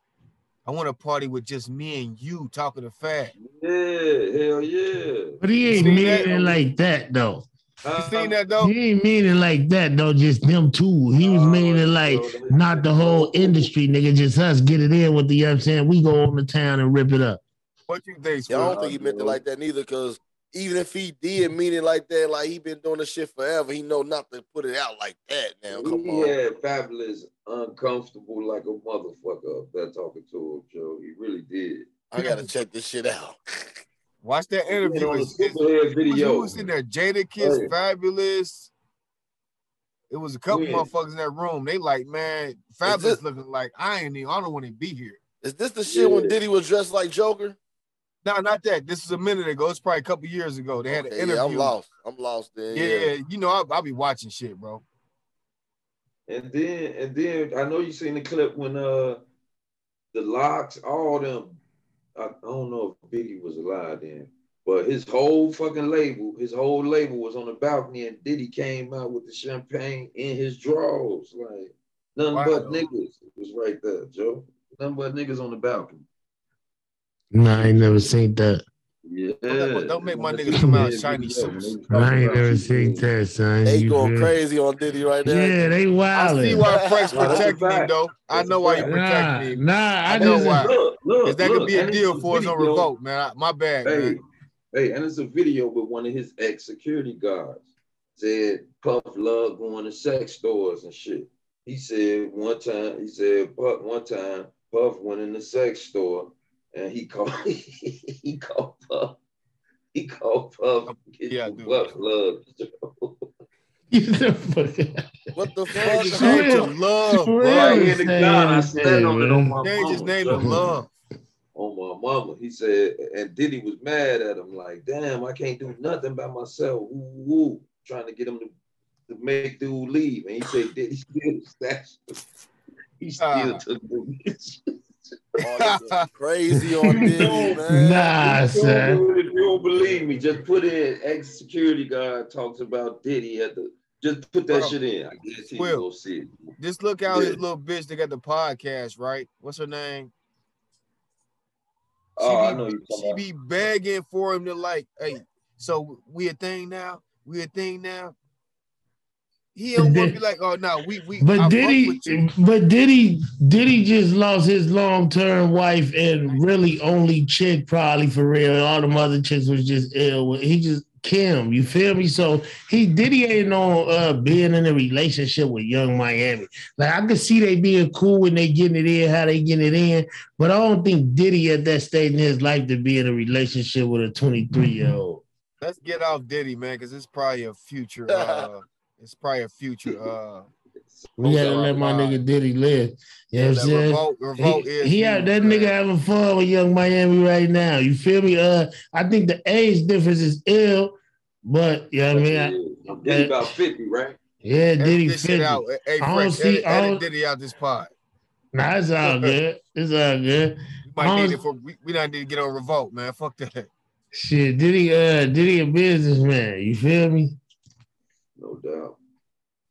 I want to party with just me and you talking to fat. Yeah, hell yeah. But he ain't See meaning that? it like that though. You Uh, seen that though? He ain't meaning like that though. Just them two. He was Oh, meaning like so not the whole industry, nigga. Just us get it in with the. You know what I'm saying we go on the town and rip it up. What you think? Yeah, I don't think he meant it like that neither. Cause even if he did mean it like that, like he been doing this shit forever, he know not to put it out like that. Now, come he on. had Fabolous uncomfortable like a motherfucker up there talking to him, Joe. He really did. I gotta check this shit out. Watch that interview. on the It's- it's- Superhead Who was, video. was in there? Jada oh, Kiss, Hey. Fabolous. It was a couple Yeah. motherfuckers in that room. They like, man, Fabolous looking like I ain't even. I don't want to be here. Is this the shit when Yeah. Diddy was dressed like Joker? No, not that. This is a minute ago. It's probably a couple years ago. They had an Okay, interview. yeah, I'm lost. I'm lost then. Yeah, Yeah. you know, I'll, I'll be watching shit, bro. And then and then I know you seen the clip when uh the LOX, all them. I, I don't know if Biggie was alive then, but his whole fucking label, his whole label was on the balcony, and Diddy came out with the champagne in his drawers, like nothing Wow. but niggas. It was right there, Joe. Nothing but niggas on the balcony. Nah, I ain't never seen that. Yeah. Don't- don't make my niggas come out shiny suits. I ain't never seen that, son. They You going feel? crazy on Diddy right now. Yeah, they I see why Frank's Nah, that's protecting him, fact. though. I know why you fact. Nah, protecting him. nah, I, I know just why. Look, look, Because that could be a deal for his own video. revolt, man. I- My bad, Hey, man. hey, and it's a video with one of his ex security guards. Said Puff love going to sex stores and shit. He said one time, he said Puff one time Puff went in the sex store and he called *laughs* he called Puff. He called Puff. Get Yeah, you dude. Puff love. *laughs* *laughs* What the Change his fuck? name to love, real bro. Right in the saying gun, I this stand thing, on it on my Change his phone, name so- to love. mama. He said, and Diddy was mad at him, like, damn, I can't do nothing by myself. Woo, woo, trying to get him to, to make dude leave. And he said, Diddy still stashed. He still Ah. took the Oh, this crazy on *laughs* Diddy, man. Nah, If you son. If you don't believe me, just put in ex security guard talks about Diddy at the. Just put that Bro. shit in. I guess he Will. see it. Just look out his little bitch that got the podcast, right? What's her name? Oh, I be- know you She about. be begging for him to like, hey, so we a thing now? We a thing now? He don't want to be like, oh no, we we I But fuck Diddy, with you. but Diddy, Diddy just lost his long term wife and really only chick probably for real. And All the other chicks was just ill. He just Kim, you feel me? So he Diddy ain't on uh, being in a relationship with Yung Miami. Like I could see they being cool when they getting it in, how they getting it in. But I don't think Diddy at that stage in his life to be in a relationship with a 23 year old. Let's get off Diddy, man, because it's probably a future. *laughs* Uh, it's probably a future. Uh, *laughs* We gotta let my nigga Diddy live. You know what I'm that saying? revolt, revolt he, is he had that huge, nigga having fun with Yung Miami right now. You feel me? Uh, I think the age difference is ill, but you know what I mean. I- Diddy about 50, right? yeah, Edit Diddy this shit fifty. out. Hey, I don't see- edit, I don't- Diddy out this pod. Nah, it's all *laughs* good. It's all good. We might need don't- it for we, we not need to get on revolt, man. Fuck that. Shit, Diddy, uh, Diddy a businessman. You feel me? No doubt.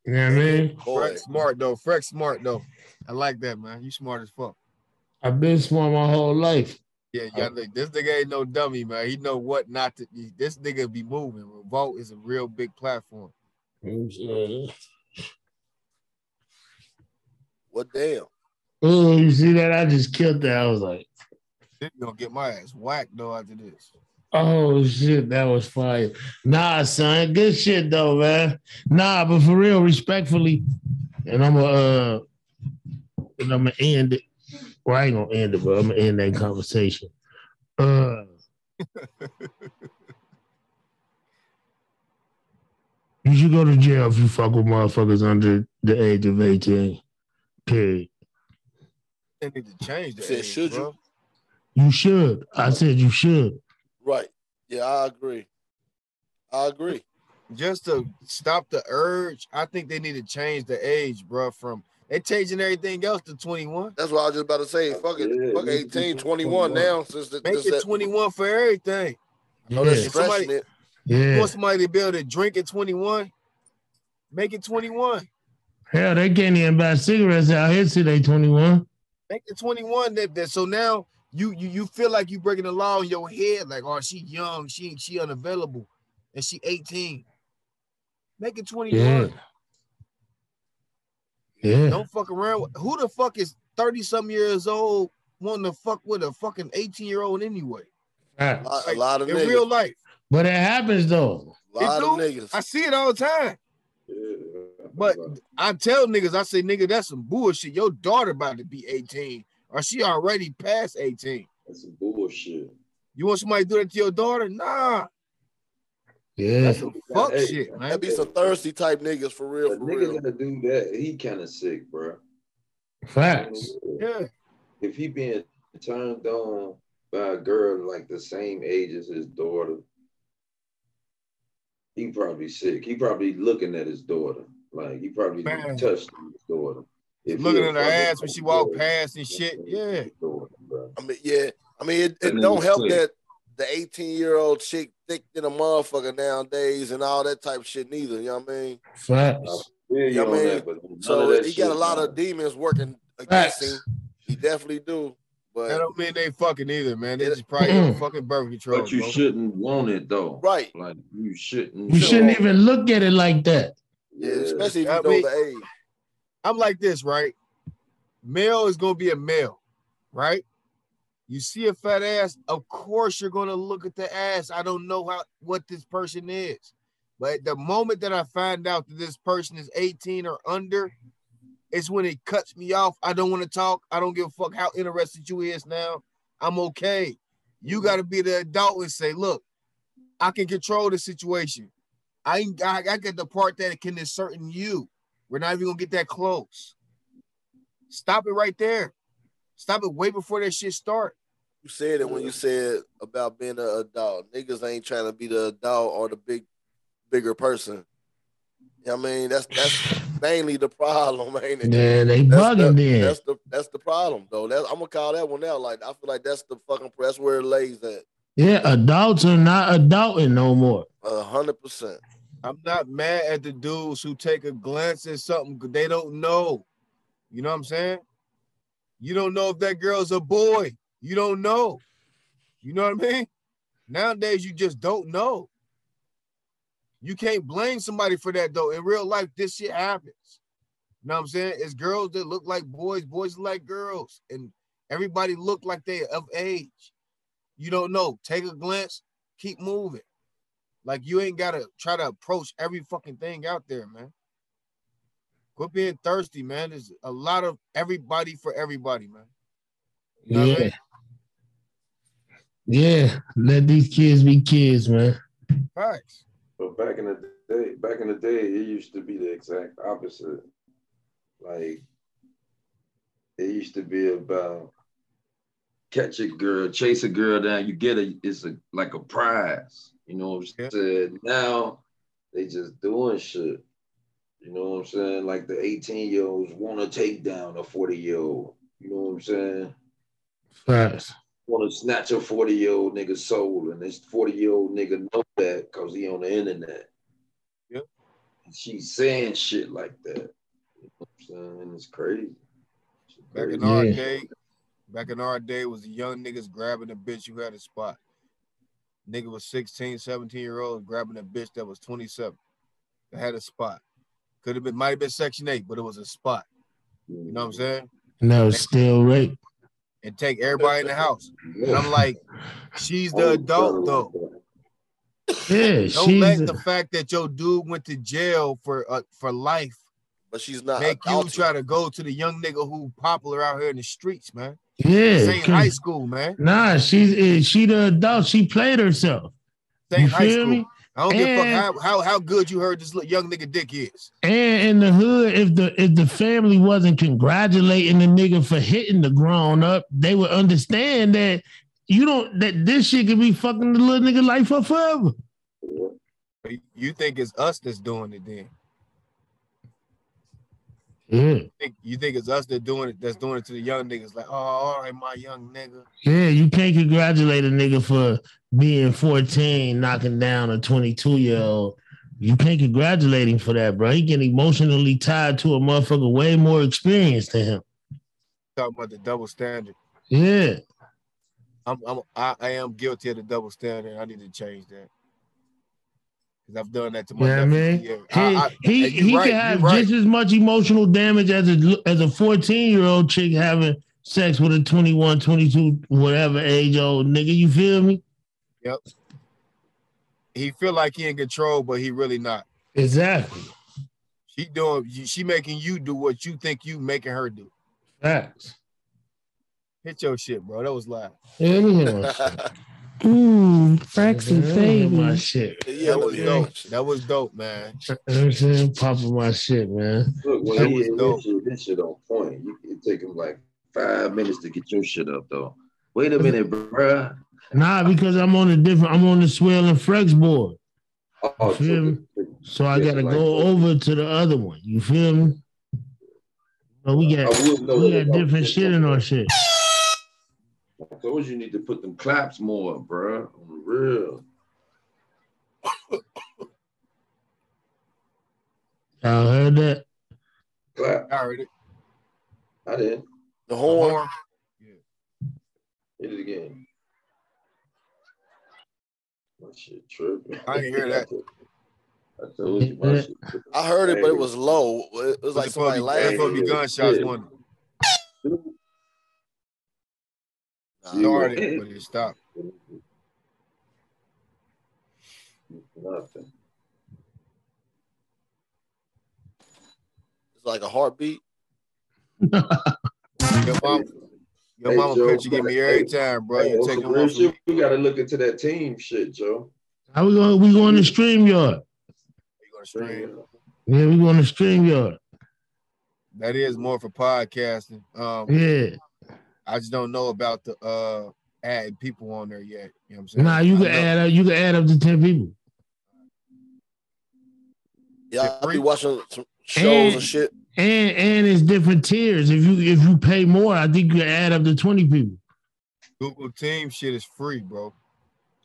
You know what I mean? Boy, Freck smart though. Freck smart though. I like that, man. You smart as fuck. I've been smart my whole life. Yeah, yeah. look, this nigga ain't no dummy, man. He know what not to. This nigga be moving. Revolt is a real big platform. what damn? Oh, you see that? I just killed that. I was like, This gonna get my ass whacked though after this. Oh shit, that was fire. Nah, son, good shit though, man. Nah, but for real, respectfully, and I'm gonna uh, and I'm gonna end it. Well, I ain't gonna end it, but I'm gonna end that conversation. Uh, *laughs* you should go to jail if you fuck with motherfuckers under the age of 18. Period. They need to change the Said, age, should you? You should. I said you should. Right. Yeah, I agree. I agree. Just to stop the urge, I think they need to change the age, bro. From they changing everything else to 21. That's what I was just about to say. Fuck it. Yeah, fuck it 18, needs to be 21 21. now. Since the, Make since it that- 21 for everything. I know that's Yeah. Somebody- it. You Yeah. want somebody to be able to drink at 21? Make it 21. Hell, they can't even buy cigarettes out here till they 21. Make it 21. That, that so now you you you feel like you breaking the law in your head, like oh she young, she she unavailable, and she 18. Make it 21. Yeah. Yeah. Don't fuck around. Who the fuck is 30 some years old wanting to fuck with a fucking 18 year old anyway? A Right. lot, a lot of in niggas. real life. But it happens though. a lot It of do. niggas. I see it all the time. Yeah. But I tell niggas, I say, nigga, that's some bullshit. Your daughter about to be 18, or she already past 18. That's some bullshit. You want somebody to do that to your daughter? Nah, Yeah. that's some fuck Hey, shit, man. That be some thirsty type niggas for real. The For nigga real. gonna do that. He kind of sick, bro. Facts. Yeah, If he being turned on by a girl like the same age as his daughter, he probably sick. He probably looking at his daughter. Like he probably Man. touched his daughter. If looking a at her fucking ass when she walked past and shit. Yeah, his. I mean, yeah. I mean, it, it don't help sick. that the 18 year old chick thick than a motherfucker nowadays and all that type of shit neither. You know what I mean? Facts. Yeah, Yeah, you on man. that, but none of So that he got a lot man. of demons working against Facts. him. He definitely do. But that don't mean they fucking either, man. They Yeah. just probably on *clears throat* fucking birth control. But you bro. shouldn't want it though. right, Like you shouldn't. You shouldn't even look at it like that. yeah, especially if I you know mean- the age. I'm like this, right? Male is gonna be a male, right? You see a fat ass, of course you're gonna look at the ass. I don't know how what this person is, but the moment that I find out that this person is 18 or under, it's when it cuts me off. I don't want to talk. I don't give a fuck how interested you is now. I'm okay. You got to be the adult and say, look, I can control the situation. I I, I get the part that can insert in you. We're not even gonna get that close. Stop it right there. Stop it way before that shit start. You said it when you said about being an adult. Niggas ain't trying to be the adult or the big, bigger person. You know what I mean? That's that's *sighs* mainly the problem, ain't it? Yeah, they That's bugging the, then. That's the that's the problem though. That, I'm gonna call that one out. Like I feel like that's the fucking that's where it lays at. Yeah, adults are not adulting no more. A hundred percent. I'm not mad at the dudes who take a glance at something they don't know. You know what I'm saying? You don't know if that girl's a boy. You don't know. You know what I mean? Nowadays, you just don't know. You can't blame somebody for that though. In real life, this shit happens. You know what I'm saying? It's girls that look like boys, boys like girls, and everybody look like they of age. You don't know. Take a glance, keep moving. Like you ain't gotta try to approach every fucking thing out there, man. Quit being thirsty, man. There's a lot of everybody for everybody, man. You know what I Yeah. mean? Yeah, let these kids be kids, man. Facts. But back in the day, back in the day, it used to be the exact opposite. Like it used to be about catch a girl, chase a girl down, you get a it's a like a prize. You know what I'm saying? Now they just doing shit. You know what I'm saying? Like the 18 year olds want to take down a 40 year old. You know what I'm saying? Facts. Want to snatch a 40 year old nigga's soul, and this 40 year old nigga know that because he on the internet. Yep. And she's saying shit like that. You know what I'm saying? It's crazy. It's Back in crazy. our day, back in our day was the young niggas grabbing a bitch who had a spot. Nigga was 16, 17 year old grabbing a bitch that was 27 that had a spot. Could have been might have been section eight, but it was a spot. You know what I'm saying? And that was still rape. And take everybody in the house. And I'm like, she's the adult though. Yeah, Don't she's let the fact that your dude went to jail for uh, for life But she's not make you try to go to the young nigga who popular out here in the streets, man. Yeah. High school, man. Nah, she's eh, she the adult. She played herself. This You high feel school. me? I don't give a fuck how, how how good you heard this little young nigga dick is. And in the hood, if the if the family wasn't congratulating the nigga for hitting the grown up, they would understand that you don't that this shit could be fucking the little nigga life up forever. You think it's us that's doing it then? Yeah, You think, you think it's us that doing it that's doing it to the young niggas like, oh, all right, my young nigga. yeah. You can't congratulate a nigga for being 14, knocking down a 22 year old. You can't congratulate him for that, bro. He getting emotionally tied to a motherfucker way more experienced than him. Talking about the double standard. Yeah. I'm, I'm I, I am guilty of the double standard. I need to change that. Cause I've done that to my Yeah, man. years. He, I- I- he, he right, can have right. just as much emotional damage as a as a 14 year old chick having sex with a 21, 22, whatever age old nigga. You feel me? Yep. He feel like he in control, but he really not. Exactly. She doing she making you do what you think you making her do. Facts. Hit your shit, bro. That was loud. Yeah, *laughs* let me hear my shit. Mmm, Frexy Let me hear my shit. yeah, That was me dope. That was dope, man. You know what I'm saying? Popping my shit, man. Look, when That he was dope. this shit, this shit on point. You, it take him like five minutes to get your shit up, though. Wait a minute, bruh. Nah, because I'm on a different, I'm on the swill and frex board. Oh, You feel me? So I gotta like- go over to the other one. You feel me? But we got I wouldn't know we got different shit in our shit. I told you you need to put them claps more, bruh. On the real. Y'all heard that? Clap. I heard it. I didn't. The horn. Uh-huh. Horn. Hit it again. My shit tripping. I didn't hear that. *laughs* I told you my shit tripping. I heard it, but it was low. It was like It's supposed somebody to be- it's laughing. supposed to be gunshots Yeah. one. Nah, You Started, but it stopped. Nothing. It's like a heartbeat. *laughs* Your mom, your Hey, mama Joe, picture give me every time, bro. Hey, You take some real off. shit, we gotta look into that team shit, Joe. How we going? We going to StreamYard. You gonna stream? Yeah, we going to StreamYard. That is more for podcasting. Um, Yeah. I just don't know about the uh add people on there yet. You know what I'm saying? Nah, you can add up. You can add up to ten people. Yeah, I'll be watching some shows And- and shit. And and it's different tiers. If you if you pay more, I think you can add up to twenty people. Google Team shit is free, bro.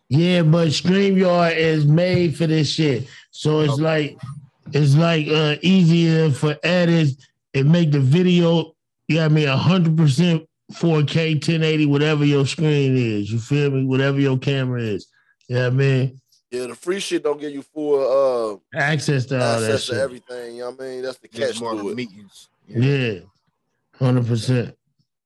Yeah, but StreamYard is made for this shit. So it's Okay. like it's like uh easier for editors and make the video, you know what I mean, hundred percent 4K, 1080, whatever your screen is. You feel me? Whatever your camera is. You know I mean? Yeah, the free shit don't give you full Access to uh all that access to shit. everything. You know what I mean? That's the catch more to of it. meetings. Yeah, hundred percent.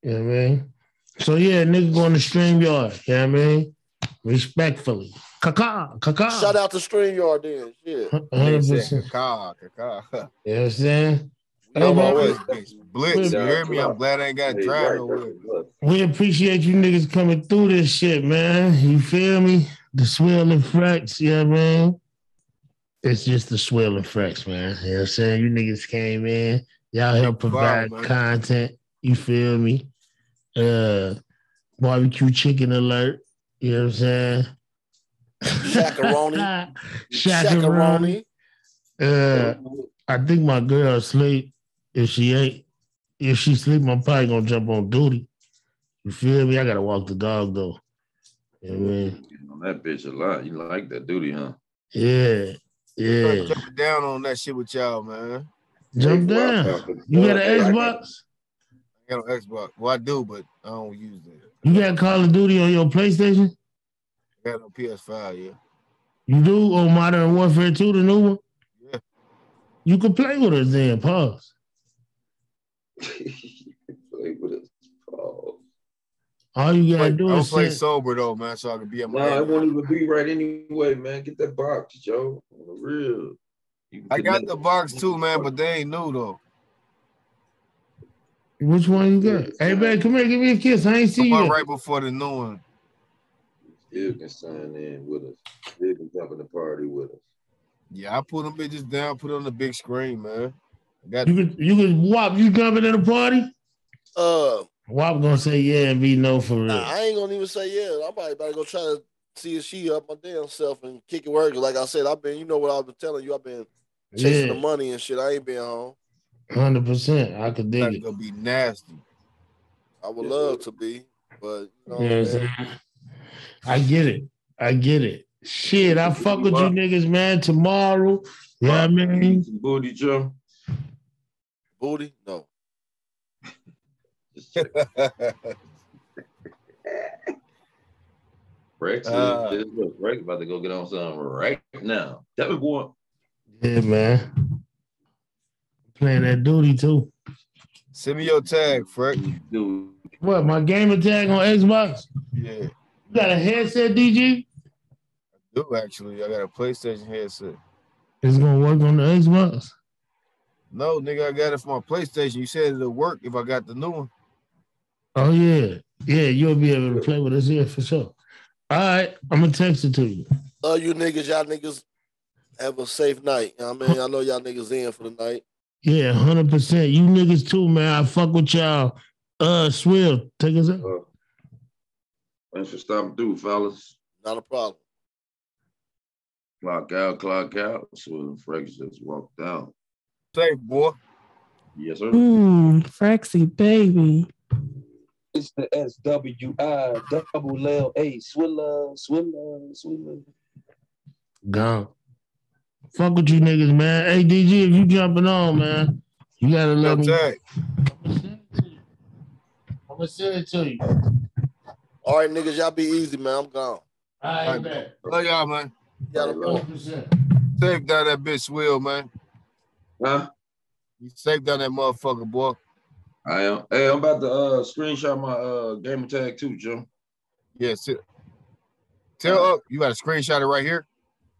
You know what I mean? So yeah, nigga going to StreamYard. You know what I mean? Respectfully. Kaka, kaka. Shout out to StreamYard then. Shit. Hundred Nigga said, percent. Caca, caca. You know what I'm saying? I'm always- Blitz, Blitz, you hear me? I'm glad I ain't got to Hey, drive right, nowhere. We appreciate you niggas coming through this shit, man. You feel me? The swill and frex, you know what I mean? It's just the swill and frex, man. You know what I'm saying? You niggas came in, y'all help provide vibe, man. content. You feel me? Uh barbecue chicken alert. You know what I'm saying? Shakaroni. *laughs* Shakaroni. Shakaroni. Uh I think my girl sleep. If she ain't, if she sleep, I'm probably gonna jump on duty. You feel me? I gotta walk the dog though. You know what I mean? On that bitch a lot. You like that duty, huh? Yeah, yeah. Jump down on that shit with y'all, man. Jump down. You got an Xbox? I got an Xbox. Well, I do, but I don't use it. You got Call of Duty on your PlayStation? I got it on PS5, yeah. You do on Modern Warfare 2, the new one? Yeah. You can play with us then. Pause. Play with us. All you gotta Wait, do I is don't play sober though, man, so I can be at my. No, it won't even be right anyway, man. Get that box, Joe. On real. I got the box too, man, but they ain't new though. Which one you got? Hey man, come here, give me a kiss. I ain't see you. right before the new one. Still can sign in with us. Still can jump in the party with us. Yeah, I put them bitches down, put it on the big screen, man. I got You could you could wop, you jumping in the party? Uh Wop gonna say yeah and be no for real. nah, I ain't gonna even say yeah. I'm probably about to go try to see if she up my damn self and kick it work. Like I said, I've been, you know what I've been telling you, I've been chasing the money and shit. I ain't been home. hundred percent. I could dig That's it. gonna be nasty. I would Yes, love to be, but you know You what know what I'm I'm saying? saying? I get it. I get it. Shit, I fuck with you niggas, man. Tomorrow. Yeah, I mean, booty, Joe. Booty? No. Just *laughs* check. Rex, is- Uh. is- look, Rex about to go get on something right now. Tell me, boy. yeah, man. Playing that duty too. Send me your tag, Freck. Dude, What, my gamer tag on Xbox? Yeah, You got a headset, DG? I do actually. I got a PlayStation headset. It's gonna work on the Xbox. No, nigga, I got it for my PlayStation. You said it'll work if I got the new one. Oh yeah. Yeah, you'll be able to play with us here for sure. All right, I'm gonna text it to you. Uh, you niggas, y'all niggas have a safe night. You know what I mean, I know y'all niggas in for the night. Yeah, hundred percent. You niggas too, man. I fuck with y'all. Uh, Swill, take us out. uh, thanks for stopping through, fellas. Not a problem. Clock out, clock out. So Rex just walked out. Safe, boy. Yes, sir. Mmm, Frexy, baby. It's the SWI double L A Swiller, Swiller, Swiller. Gone. Fuck with you niggas, man. Hey DG, if you jumping on, man, you gotta Yo, let me. tag. I'm gonna send it to you. All right, niggas, y'all be easy, man. I'm gone. All right, man. Love y'all, man. Y'all Hey, the love. boy. 100%. Safe down that bitch, Swill, man. Huh? You safe down that motherfucker, boy. I am. Hey, I'm about to uh screenshot my uh gamer tag too, Joe. Yeah, sit. Tell up. You got a screenshot it right here.